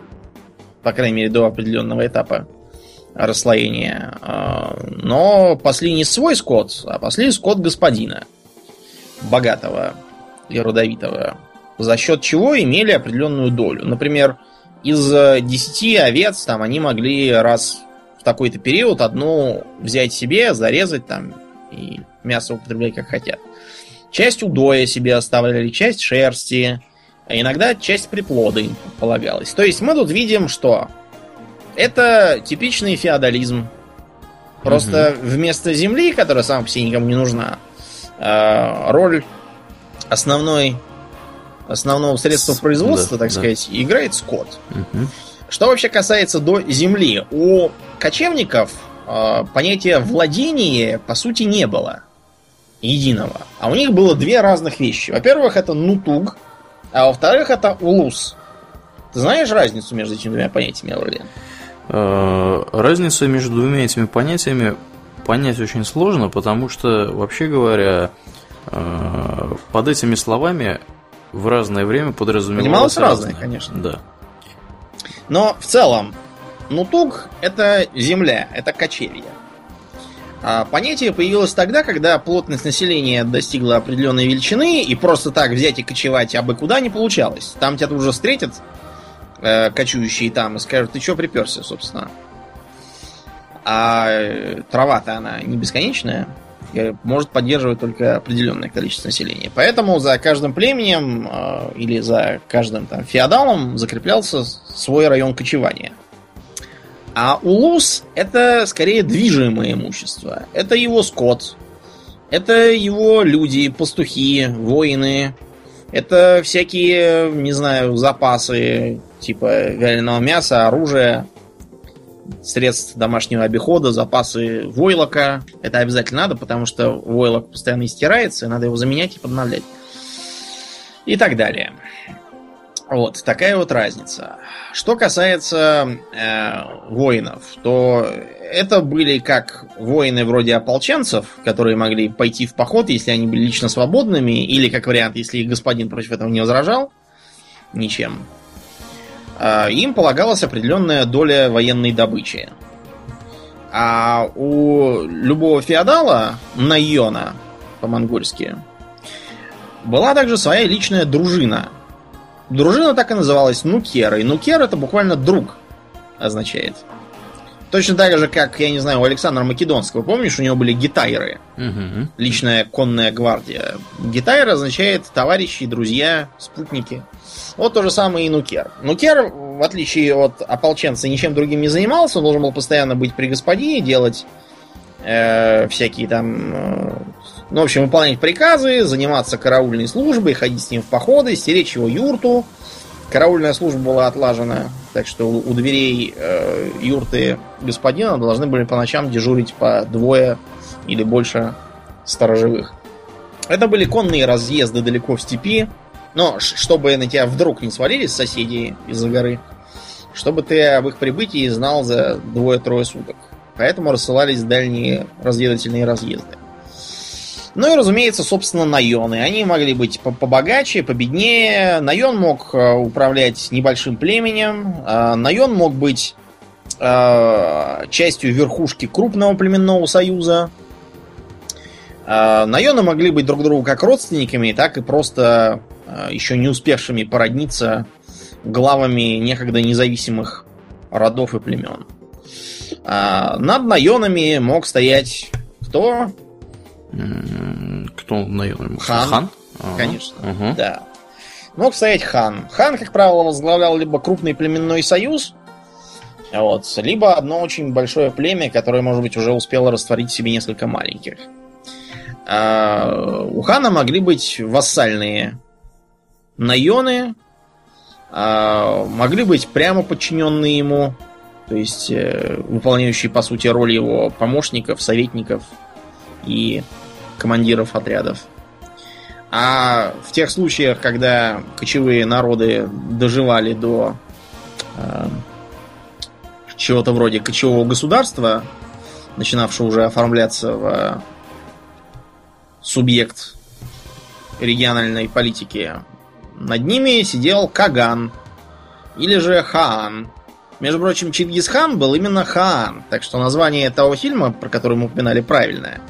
по крайней мере, до определенного этапа расслоения, э, но пасли не свой скот, а пасли скот господина, богатого и родовитого, за счет чего имели определенную долю. Например, из 10 овец там они могли раз в такой-то период одну взять себе, зарезать там и мясо употреблять как хотят. Часть удоя себе оставляли, часть шерсти, а иногда часть приплода им полагалась. То есть мы тут видим, что это типичный феодализм. Просто угу. вместо земли, которая сама по себе никому не нужна, а, роль основной основного средства производства, да, так да. сказать, играет скот. Угу. Что вообще касается до земли, у кочевников э, понятия владения по сути не было единого. А у них было две разных вещи. Во-первых, это нутуг, а во-вторых, это улус. Ты знаешь разницу между этими двумя понятиями, Аурлиен? Э, разницу между двумя этими понятиями понять очень сложно, потому что, вообще говоря, э, под этими словами в разное время подразумевалось Понималось разное, конечно. Да. Но в целом, нутуг это земля, это кочевье. А понятие появилось тогда, когда плотность населения достигла определенной величины, и просто так взять и кочевать абы куда не получалось. Там тебя тут уже встретят э, кочующие там и скажут, ты что приперся, собственно. А э, трава-то она не бесконечная может поддерживать только определенное количество населения. Поэтому за каждым племенем э, или за каждым там, феодалом закреплялся свой район кочевания. А улус это скорее движимое имущество. Это его скот, это его люди, пастухи, воины, это всякие, не знаю, запасы типа вяленого мяса, оружия, средств домашнего обихода, запасы войлока. Это обязательно надо, потому что войлок постоянно стирается, и надо его заменять и подновлять. И так далее. Вот, такая вот разница. Что касается э, воинов, то это были как воины вроде ополченцев, которые могли пойти в поход, если они были лично свободными, или как вариант, если их господин против этого не возражал ничем. А, им полагалась определенная доля военной добычи. А у любого феодала, Найона по-монгольски, была также своя личная дружина. Дружина так и называлась Нукер. И Нукер это буквально друг означает. Точно так же, как, я не знаю, у Александра Македонского, помнишь, у него были гитайры. Угу. Личная конная гвардия. Гитайр означает товарищи, друзья, спутники. Вот то же самое и Нукер. Нукер, в отличие от ополченца, ничем другим не занимался. Он должен был постоянно быть при господине, делать э, всякие там... Э, ну, в общем, выполнять приказы, заниматься караульной службой, ходить с ним в походы, стеречь его юрту. Караульная служба была отлажена, так что у, дверей э, юрты господина должны были по ночам дежурить по двое или больше сторожевых. Это были конные разъезды далеко в степи, но чтобы на тебя вдруг не свалились соседи из-за горы, чтобы ты об их прибытии знал за двое-трое суток. Поэтому рассылались дальние разведывательные разъезды. Ну и, разумеется, собственно, наёны. Они могли быть побогаче, победнее. Наён мог э, управлять небольшим племенем. А наён мог быть э, частью верхушки крупного племенного союза. Найоны могли быть друг другу как родственниками, так и просто еще не успевшими породниться главами некогда независимых родов и племен. Над Найонами мог стоять кто? М, Кто наемный? Хан. Хан? Ага. Конечно, Ага. да. Мог стоять хан. Хан, как правило, возглавлял либо крупный племенной союз, вот, либо одно очень большое племя, которое, может быть, уже успело растворить в себе несколько маленьких. А, у хана могли быть вассальные наены, а, могли быть прямо подчиненные ему, то есть э, выполняющие, по сути, роль его помощников, советников и командиров отрядов. А в тех случаях, когда кочевые народы доживали до э, чего-то вроде кочевого государства, начинавшего уже оформляться в э, субъект региональной политики, над ними сидел Каган или же Хаан. Между прочим, Чингисхан был именно Хаан, так что название того фильма, про который мы упоминали, правильное.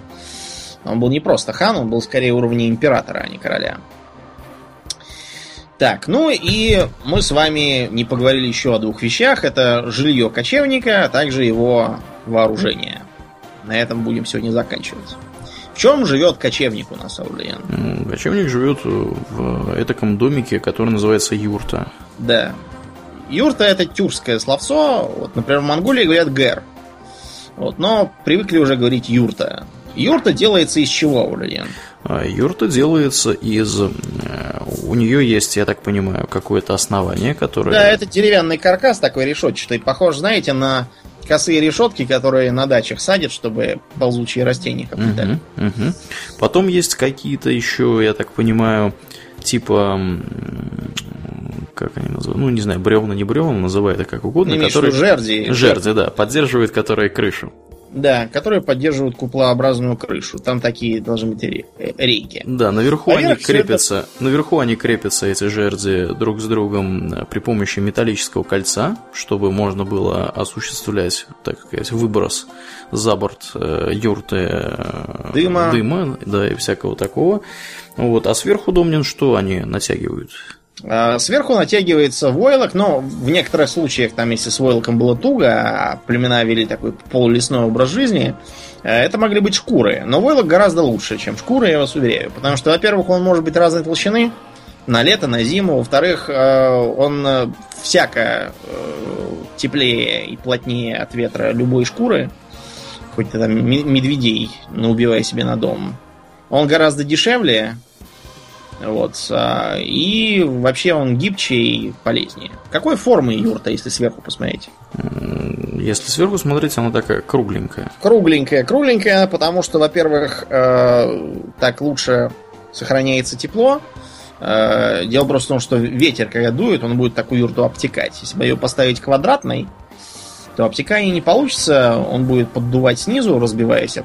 Он был не просто хан, он был скорее уровня императора, а не короля. Так, ну и мы с вами не поговорили еще о двух вещах. Это жилье кочевника, а также его вооружение. На этом будем сегодня заканчивать. В чем живет кочевник у нас, Аурлиен? Кочевник живет в этаком домике, который называется юрта. Да. Юрта это тюркское словцо. Вот, например, в Монголии говорят гэр. Вот, но привыкли уже говорить юрта. Юрта делается из чего, Аурлиен? А Юрта делается из... э, У нее есть, я так понимаю, какое-то основание, которое... Да, это деревянный каркас такой решетчатый. Похож, знаете, на косые решетки, которые на дачах садят, чтобы ползучие растения обитали. Мгм, мгм. Потом есть какие-то еще, я так понимаю, типа... Как они называют? Ну, не знаю, бревна, не бревна, называй это как угодно. Которые... жерди. Жерди, да, поддерживает которые крышу. Да, которые поддерживают куполообразную крышу. Там такие должны быть ре- рейки. Да, наверху Поверх они всё крепятся, наверху они крепятся эти жерди друг с другом э, при помощи металлического кольца, чтобы можно было осуществлять, так сказать, выброс за борт э, юрты э, Дыма. дыма, да и всякого такого. Вот, а сверху домнин что они натягивают? А Сверху натягивается войлок, но в некоторых случаях, там, если с войлоком было туго, а племена вели такой полулесной образ жизни, э, это могли быть шкуры. Но войлок гораздо лучше, чем шкуры, я вас уверяю. Потому что, во-первых, он может быть разной толщины, на лето, на зиму. Во-вторых, э, он э, всяко э, теплее и плотнее от ветра любой шкуры. Хоть ты там медведей наубивай себе на дом. Он гораздо дешевле, вот. а, И вообще он гибче и полезнее. Какой формы юрта, если сверху посмотреть? Если сверху смотреть, она такая кругленькая. Кругленькая. Кругленькая, потому что, во-первых, э, так лучше сохраняется тепло. Э, Дело просто в том, что ветер, когда дует, он будет такую юрту обтекать. Если бы ее поставить квадратной, то обтекание не получится. Он будет поддувать снизу, разбиваясь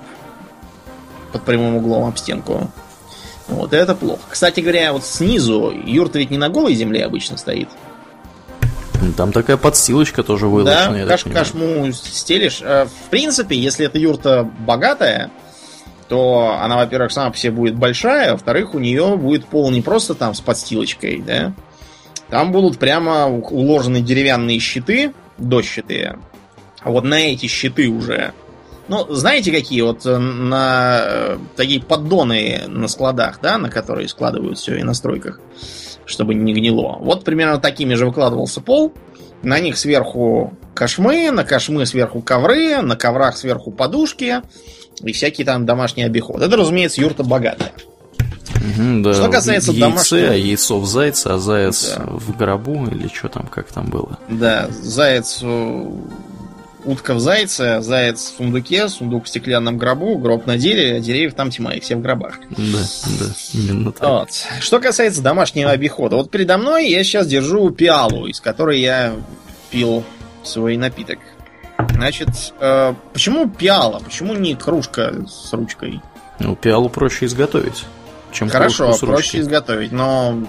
под прямым углом об стенку. Вот это плохо. Кстати говоря, вот снизу юрта ведь не на голой земле обычно стоит. Там такая подстилочка тоже Да, я так каш, кашму стелишь. Э, В принципе, если эта юрта богатая, то она, во-первых, сама по себе будет большая, а во-вторых, у нее будет пол не просто там с подстилочкой, да. Там будут прямо уложены деревянные щиты, дощатые. А вот на эти щиты уже. Ну, знаете, какие вот э, на э, такие поддоны на складах, да, на которые складывают все и на стройках, чтобы не гнило. Вот примерно такими же выкладывался пол. На них сверху кошмы, на кошмы сверху ковры, на коврах сверху подушки и всякие там домашние обиходы. Это, разумеется, юрта богатая. Мгм, да. Что касается яйце, домашнего- а яйцо в зайце, а заяц Да. в гробу, или что там, как там было. Да, заяц, э, утка в зайце, заяц в сундуке, сундук в стеклянном гробу, гроб на дереве, а деревьев там тьма, их все в гробах. Да, да, именно так. Вот. Что касается домашнего обихода. Вот передо мной я сейчас держу пиалу, из которой я пил свой напиток. Значит, э, почему пиала? Почему не кружка с ручкой? Ну, пиалу проще изготовить, чем Хорошо, кружку с проще ручки. изготовить, но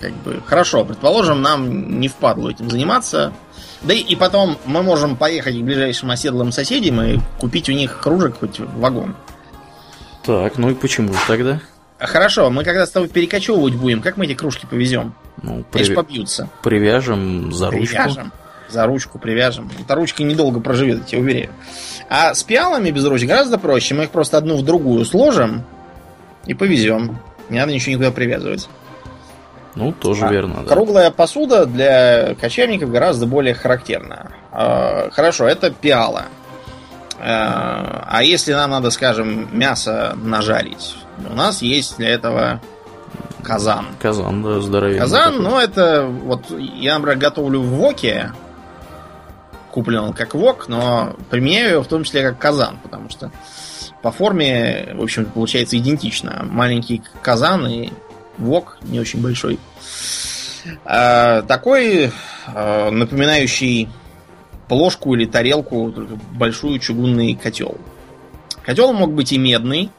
как бы хорошо, предположим, нам не впадло этим заниматься. Да и, и потом мы можем поехать к ближайшим оседлым соседям и купить у них кружек хоть вагон. Так, ну и почему тогда? Хорошо, мы когда с тобой перекочевывать будем, как мы эти кружки повезем? Ну, Они ж при- побьются. привяжем за ручку. Привяжем. За ручку привяжем. Эта ручка недолго проживет, я тебе уверяю. А с пиалами без ручек гораздо проще. Мы их просто одну в другую сложим и повезем. Не надо ничего никуда привязывать. Ну, тоже А, верно, да. Круглая посуда для кочевников гораздо более характерна. А, Хорошо, это пиала. А а если нам надо, скажем, мясо нажарить, у нас есть для этого казан. Казан, да, здоровенный. Казан, такой. ну это вот я, например, готовлю в воке. Куплен он как вок, но применяю его в том числе как казан, потому что по форме, в общем получается идентично. Маленький казан и вок не очень большой. А, такой, а, напоминающий плошку или тарелку, большую чугунный котел. Котел мог быть и медный,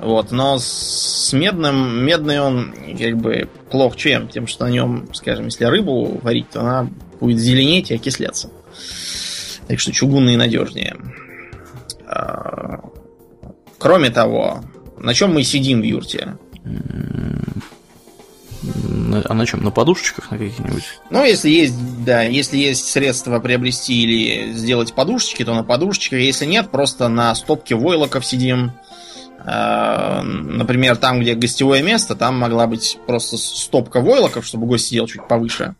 вот, но с медным, медный он как бы плох чем? Тем, что на нем, скажем, если рыбу варить, то она будет зеленеть и окисляться. Так что чугунный надежнее. А, Кроме того, на чем мы сидим в юрте? На- А на чем? На подушечках на каких-нибудь? Ну, если есть, да, если есть средства приобрести или сделать подушечки, то на подушечках. Если нет, просто на стопке войлоков сидим. Э, Например, там, где гостевое место, там могла быть просто стопка войлоков, чтобы гость сидел чуть повыше.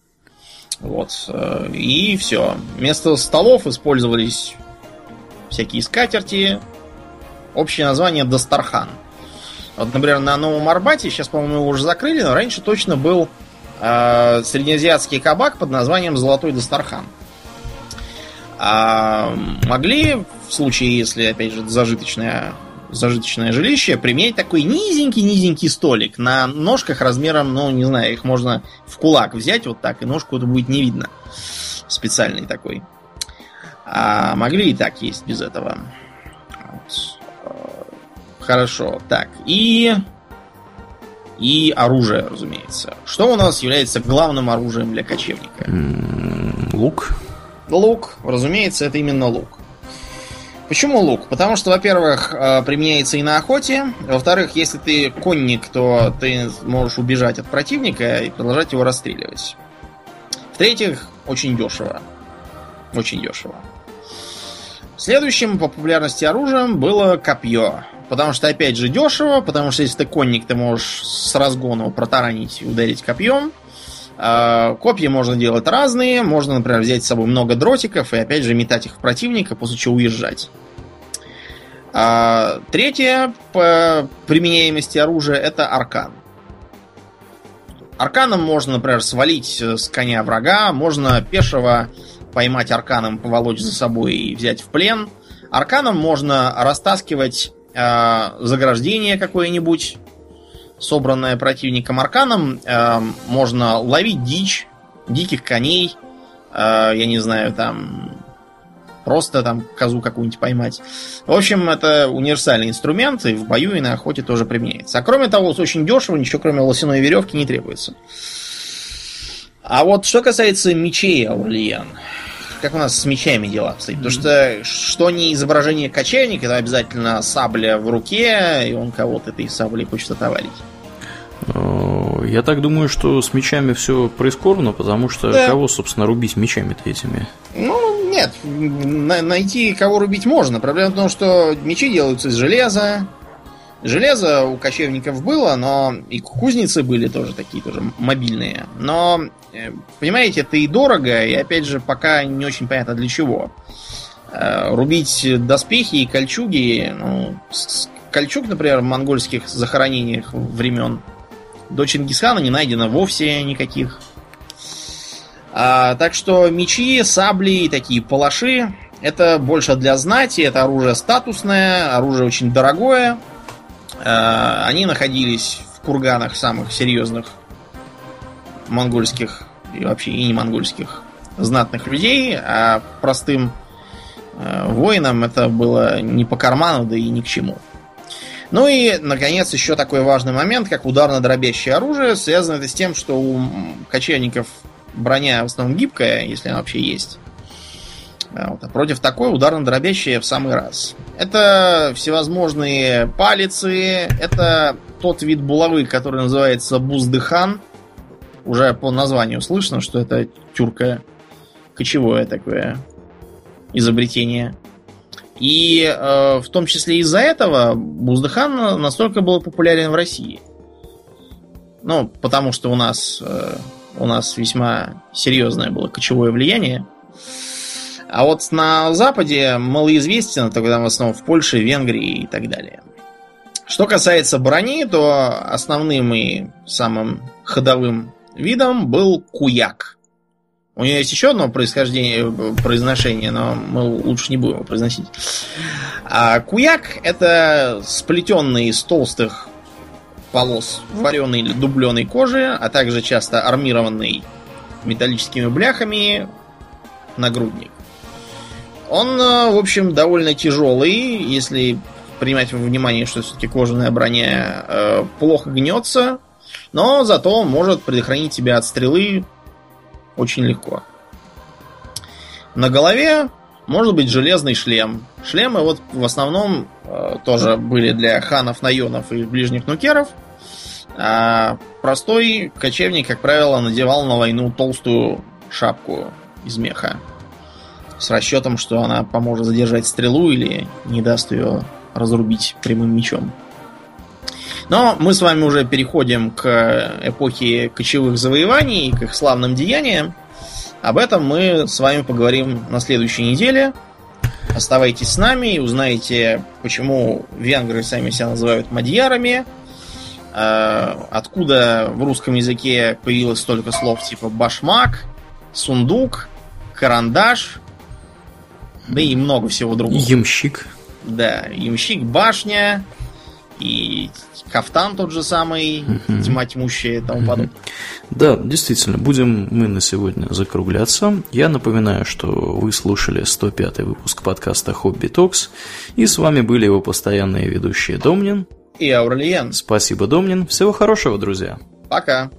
Вот. э, И все. Вместо столов использовались всякие скатерти. Общее название Дастархан. Вот, например, на Новом Арбате, сейчас, по-моему, его уже закрыли, но раньше точно был э, среднеазиатский кабак под названием Золотой Дастархан. А, могли, в случае, если, опять же, зажиточное, зажиточное жилище, применять такой низенький-низенький столик на ножках размером, ну, не знаю, их можно в кулак взять вот так, и ножку это будет не видно. Специальный такой. А могли и так есть без этого. Вот. Хорошо, так. И... И оружие, разумеется. Что у нас является главным оружием для кочевника? Лук. Лук, разумеется, это именно лук. Почему лук? Потому что, во-первых, э, применяется и на охоте. Во-вторых, если ты конник, то ты можешь убежать от противника и продолжать его расстреливать. В-третьих, очень дешево. Очень дешево. Следующим по популярности оружием было копье. Потому что, опять же, дешево, потому что если ты конник, ты можешь с разгона протаранить и ударить копьем. А, Копья можно делать разные. Можно, например, взять с собой много дротиков и, опять же, метать их в противника, после чего уезжать. А, Третье по применяемости оружия это аркан. Арканом можно, например, свалить с коня врага, можно пешего поймать арканом, поволочь за собой и взять в плен. Арканом можно растаскивать э, заграждение какое-нибудь, собранное противником арканом. Э, можно ловить дичь, диких коней, э, я не знаю, там просто там козу какую-нибудь поймать. В общем, это универсальный инструмент, и в бою, и на охоте тоже применяется. А кроме того, очень дешево, ничего кроме лосиной веревки не требуется. А вот что касается мечей, Аурлиен, как у нас с мечами дела обстоят? Потому что что не изображение кочевника, это обязательно сабля в руке, и он кого-то этой саблей хочет отоварить. Э, Я так думаю, что с мечами все прискорбно, потому что Да. кого, собственно, рубить мечами-то этими? Ну, нет, на- найти кого рубить можно. Проблема в том, что мечи делаются из железа. Железо у кочевников было, но и кузницы были тоже такие, тоже мобильные. Но, понимаете, это и дорого, и опять же, пока не очень понятно для чего. Э, Рубить доспехи и кольчуги, ну, кольчуг, например, в монгольских захоронениях времен до Чингисхана не найдено вовсе никаких. А, так что мечи, сабли и такие палаши это больше для знати, это оружие статусное, оружие очень дорогое. А, они находились в курганах самых серьезных монгольских и вообще и не монгольских знатных людей, а простым э, воинам это было не по карману, да и ни к чему. Ну и, наконец, еще такой важный момент, как ударно-дробящее оружие. Связано это с тем, что у кочевников броня в основном гибкая, если она вообще есть. А вот, а против такой ударно-дробящая в самый раз. Это всевозможные палицы, это тот вид булавы, который называется буздыхан. Уже по названию слышно, что это тюрка кочевое такое изобретение. И э, в том числе из-за этого Буздыхан настолько был популярен в России. Ну, потому что у нас, э, у нас весьма серьезное было кочевое влияние. А вот на Западе малоизвестен, тогда в основном в Польше, Венгрии и так далее. Что касается брони, то основным и самым ходовым видом был куяк. У нее есть еще одно происхождение, произношение, но мы лучше не будем его произносить. А куяк это сплетенный из толстых полос вареной или дубленой кожи, а также часто армированный металлическими бляхами нагрудник. Он, э, в общем, довольно тяжелый, если принимать во внимание, что все-таки кожаная броня э, плохо гнется, но зато может предохранить тебя от стрелы очень легко. На голове может быть железный шлем. Шлемы вот в основном э, тоже были для ханов, наенов и ближних нукеров. А простой кочевник, как правило, надевал на войну толстую шапку из меха. С расчетом, что она поможет задержать стрелу или не даст ее разрубить прямым мечом. Но мы с вами уже переходим к эпохе кочевых завоеваний, к их славным деяниям. Об этом мы с вами поговорим на следующей неделе. Оставайтесь с нами и узнаете, почему венгры сами себя называют мадьярами, э, откуда в русском языке появилось столько слов типа башмак, сундук, карандаш, да и много всего другого. Ямщик. Да, ямщик, башня и кафтан тот же самый, угу. тьма тьмущая и тому угу. подобное. Да, действительно, будем мы на сегодня закругляться. Я напоминаю, что вы слушали 105 выпуск подкаста Хобби Токс, и с вами были его постоянные ведущие Домнин и Аурлиен. Спасибо, Домнин. Всего хорошего, друзья. Пока.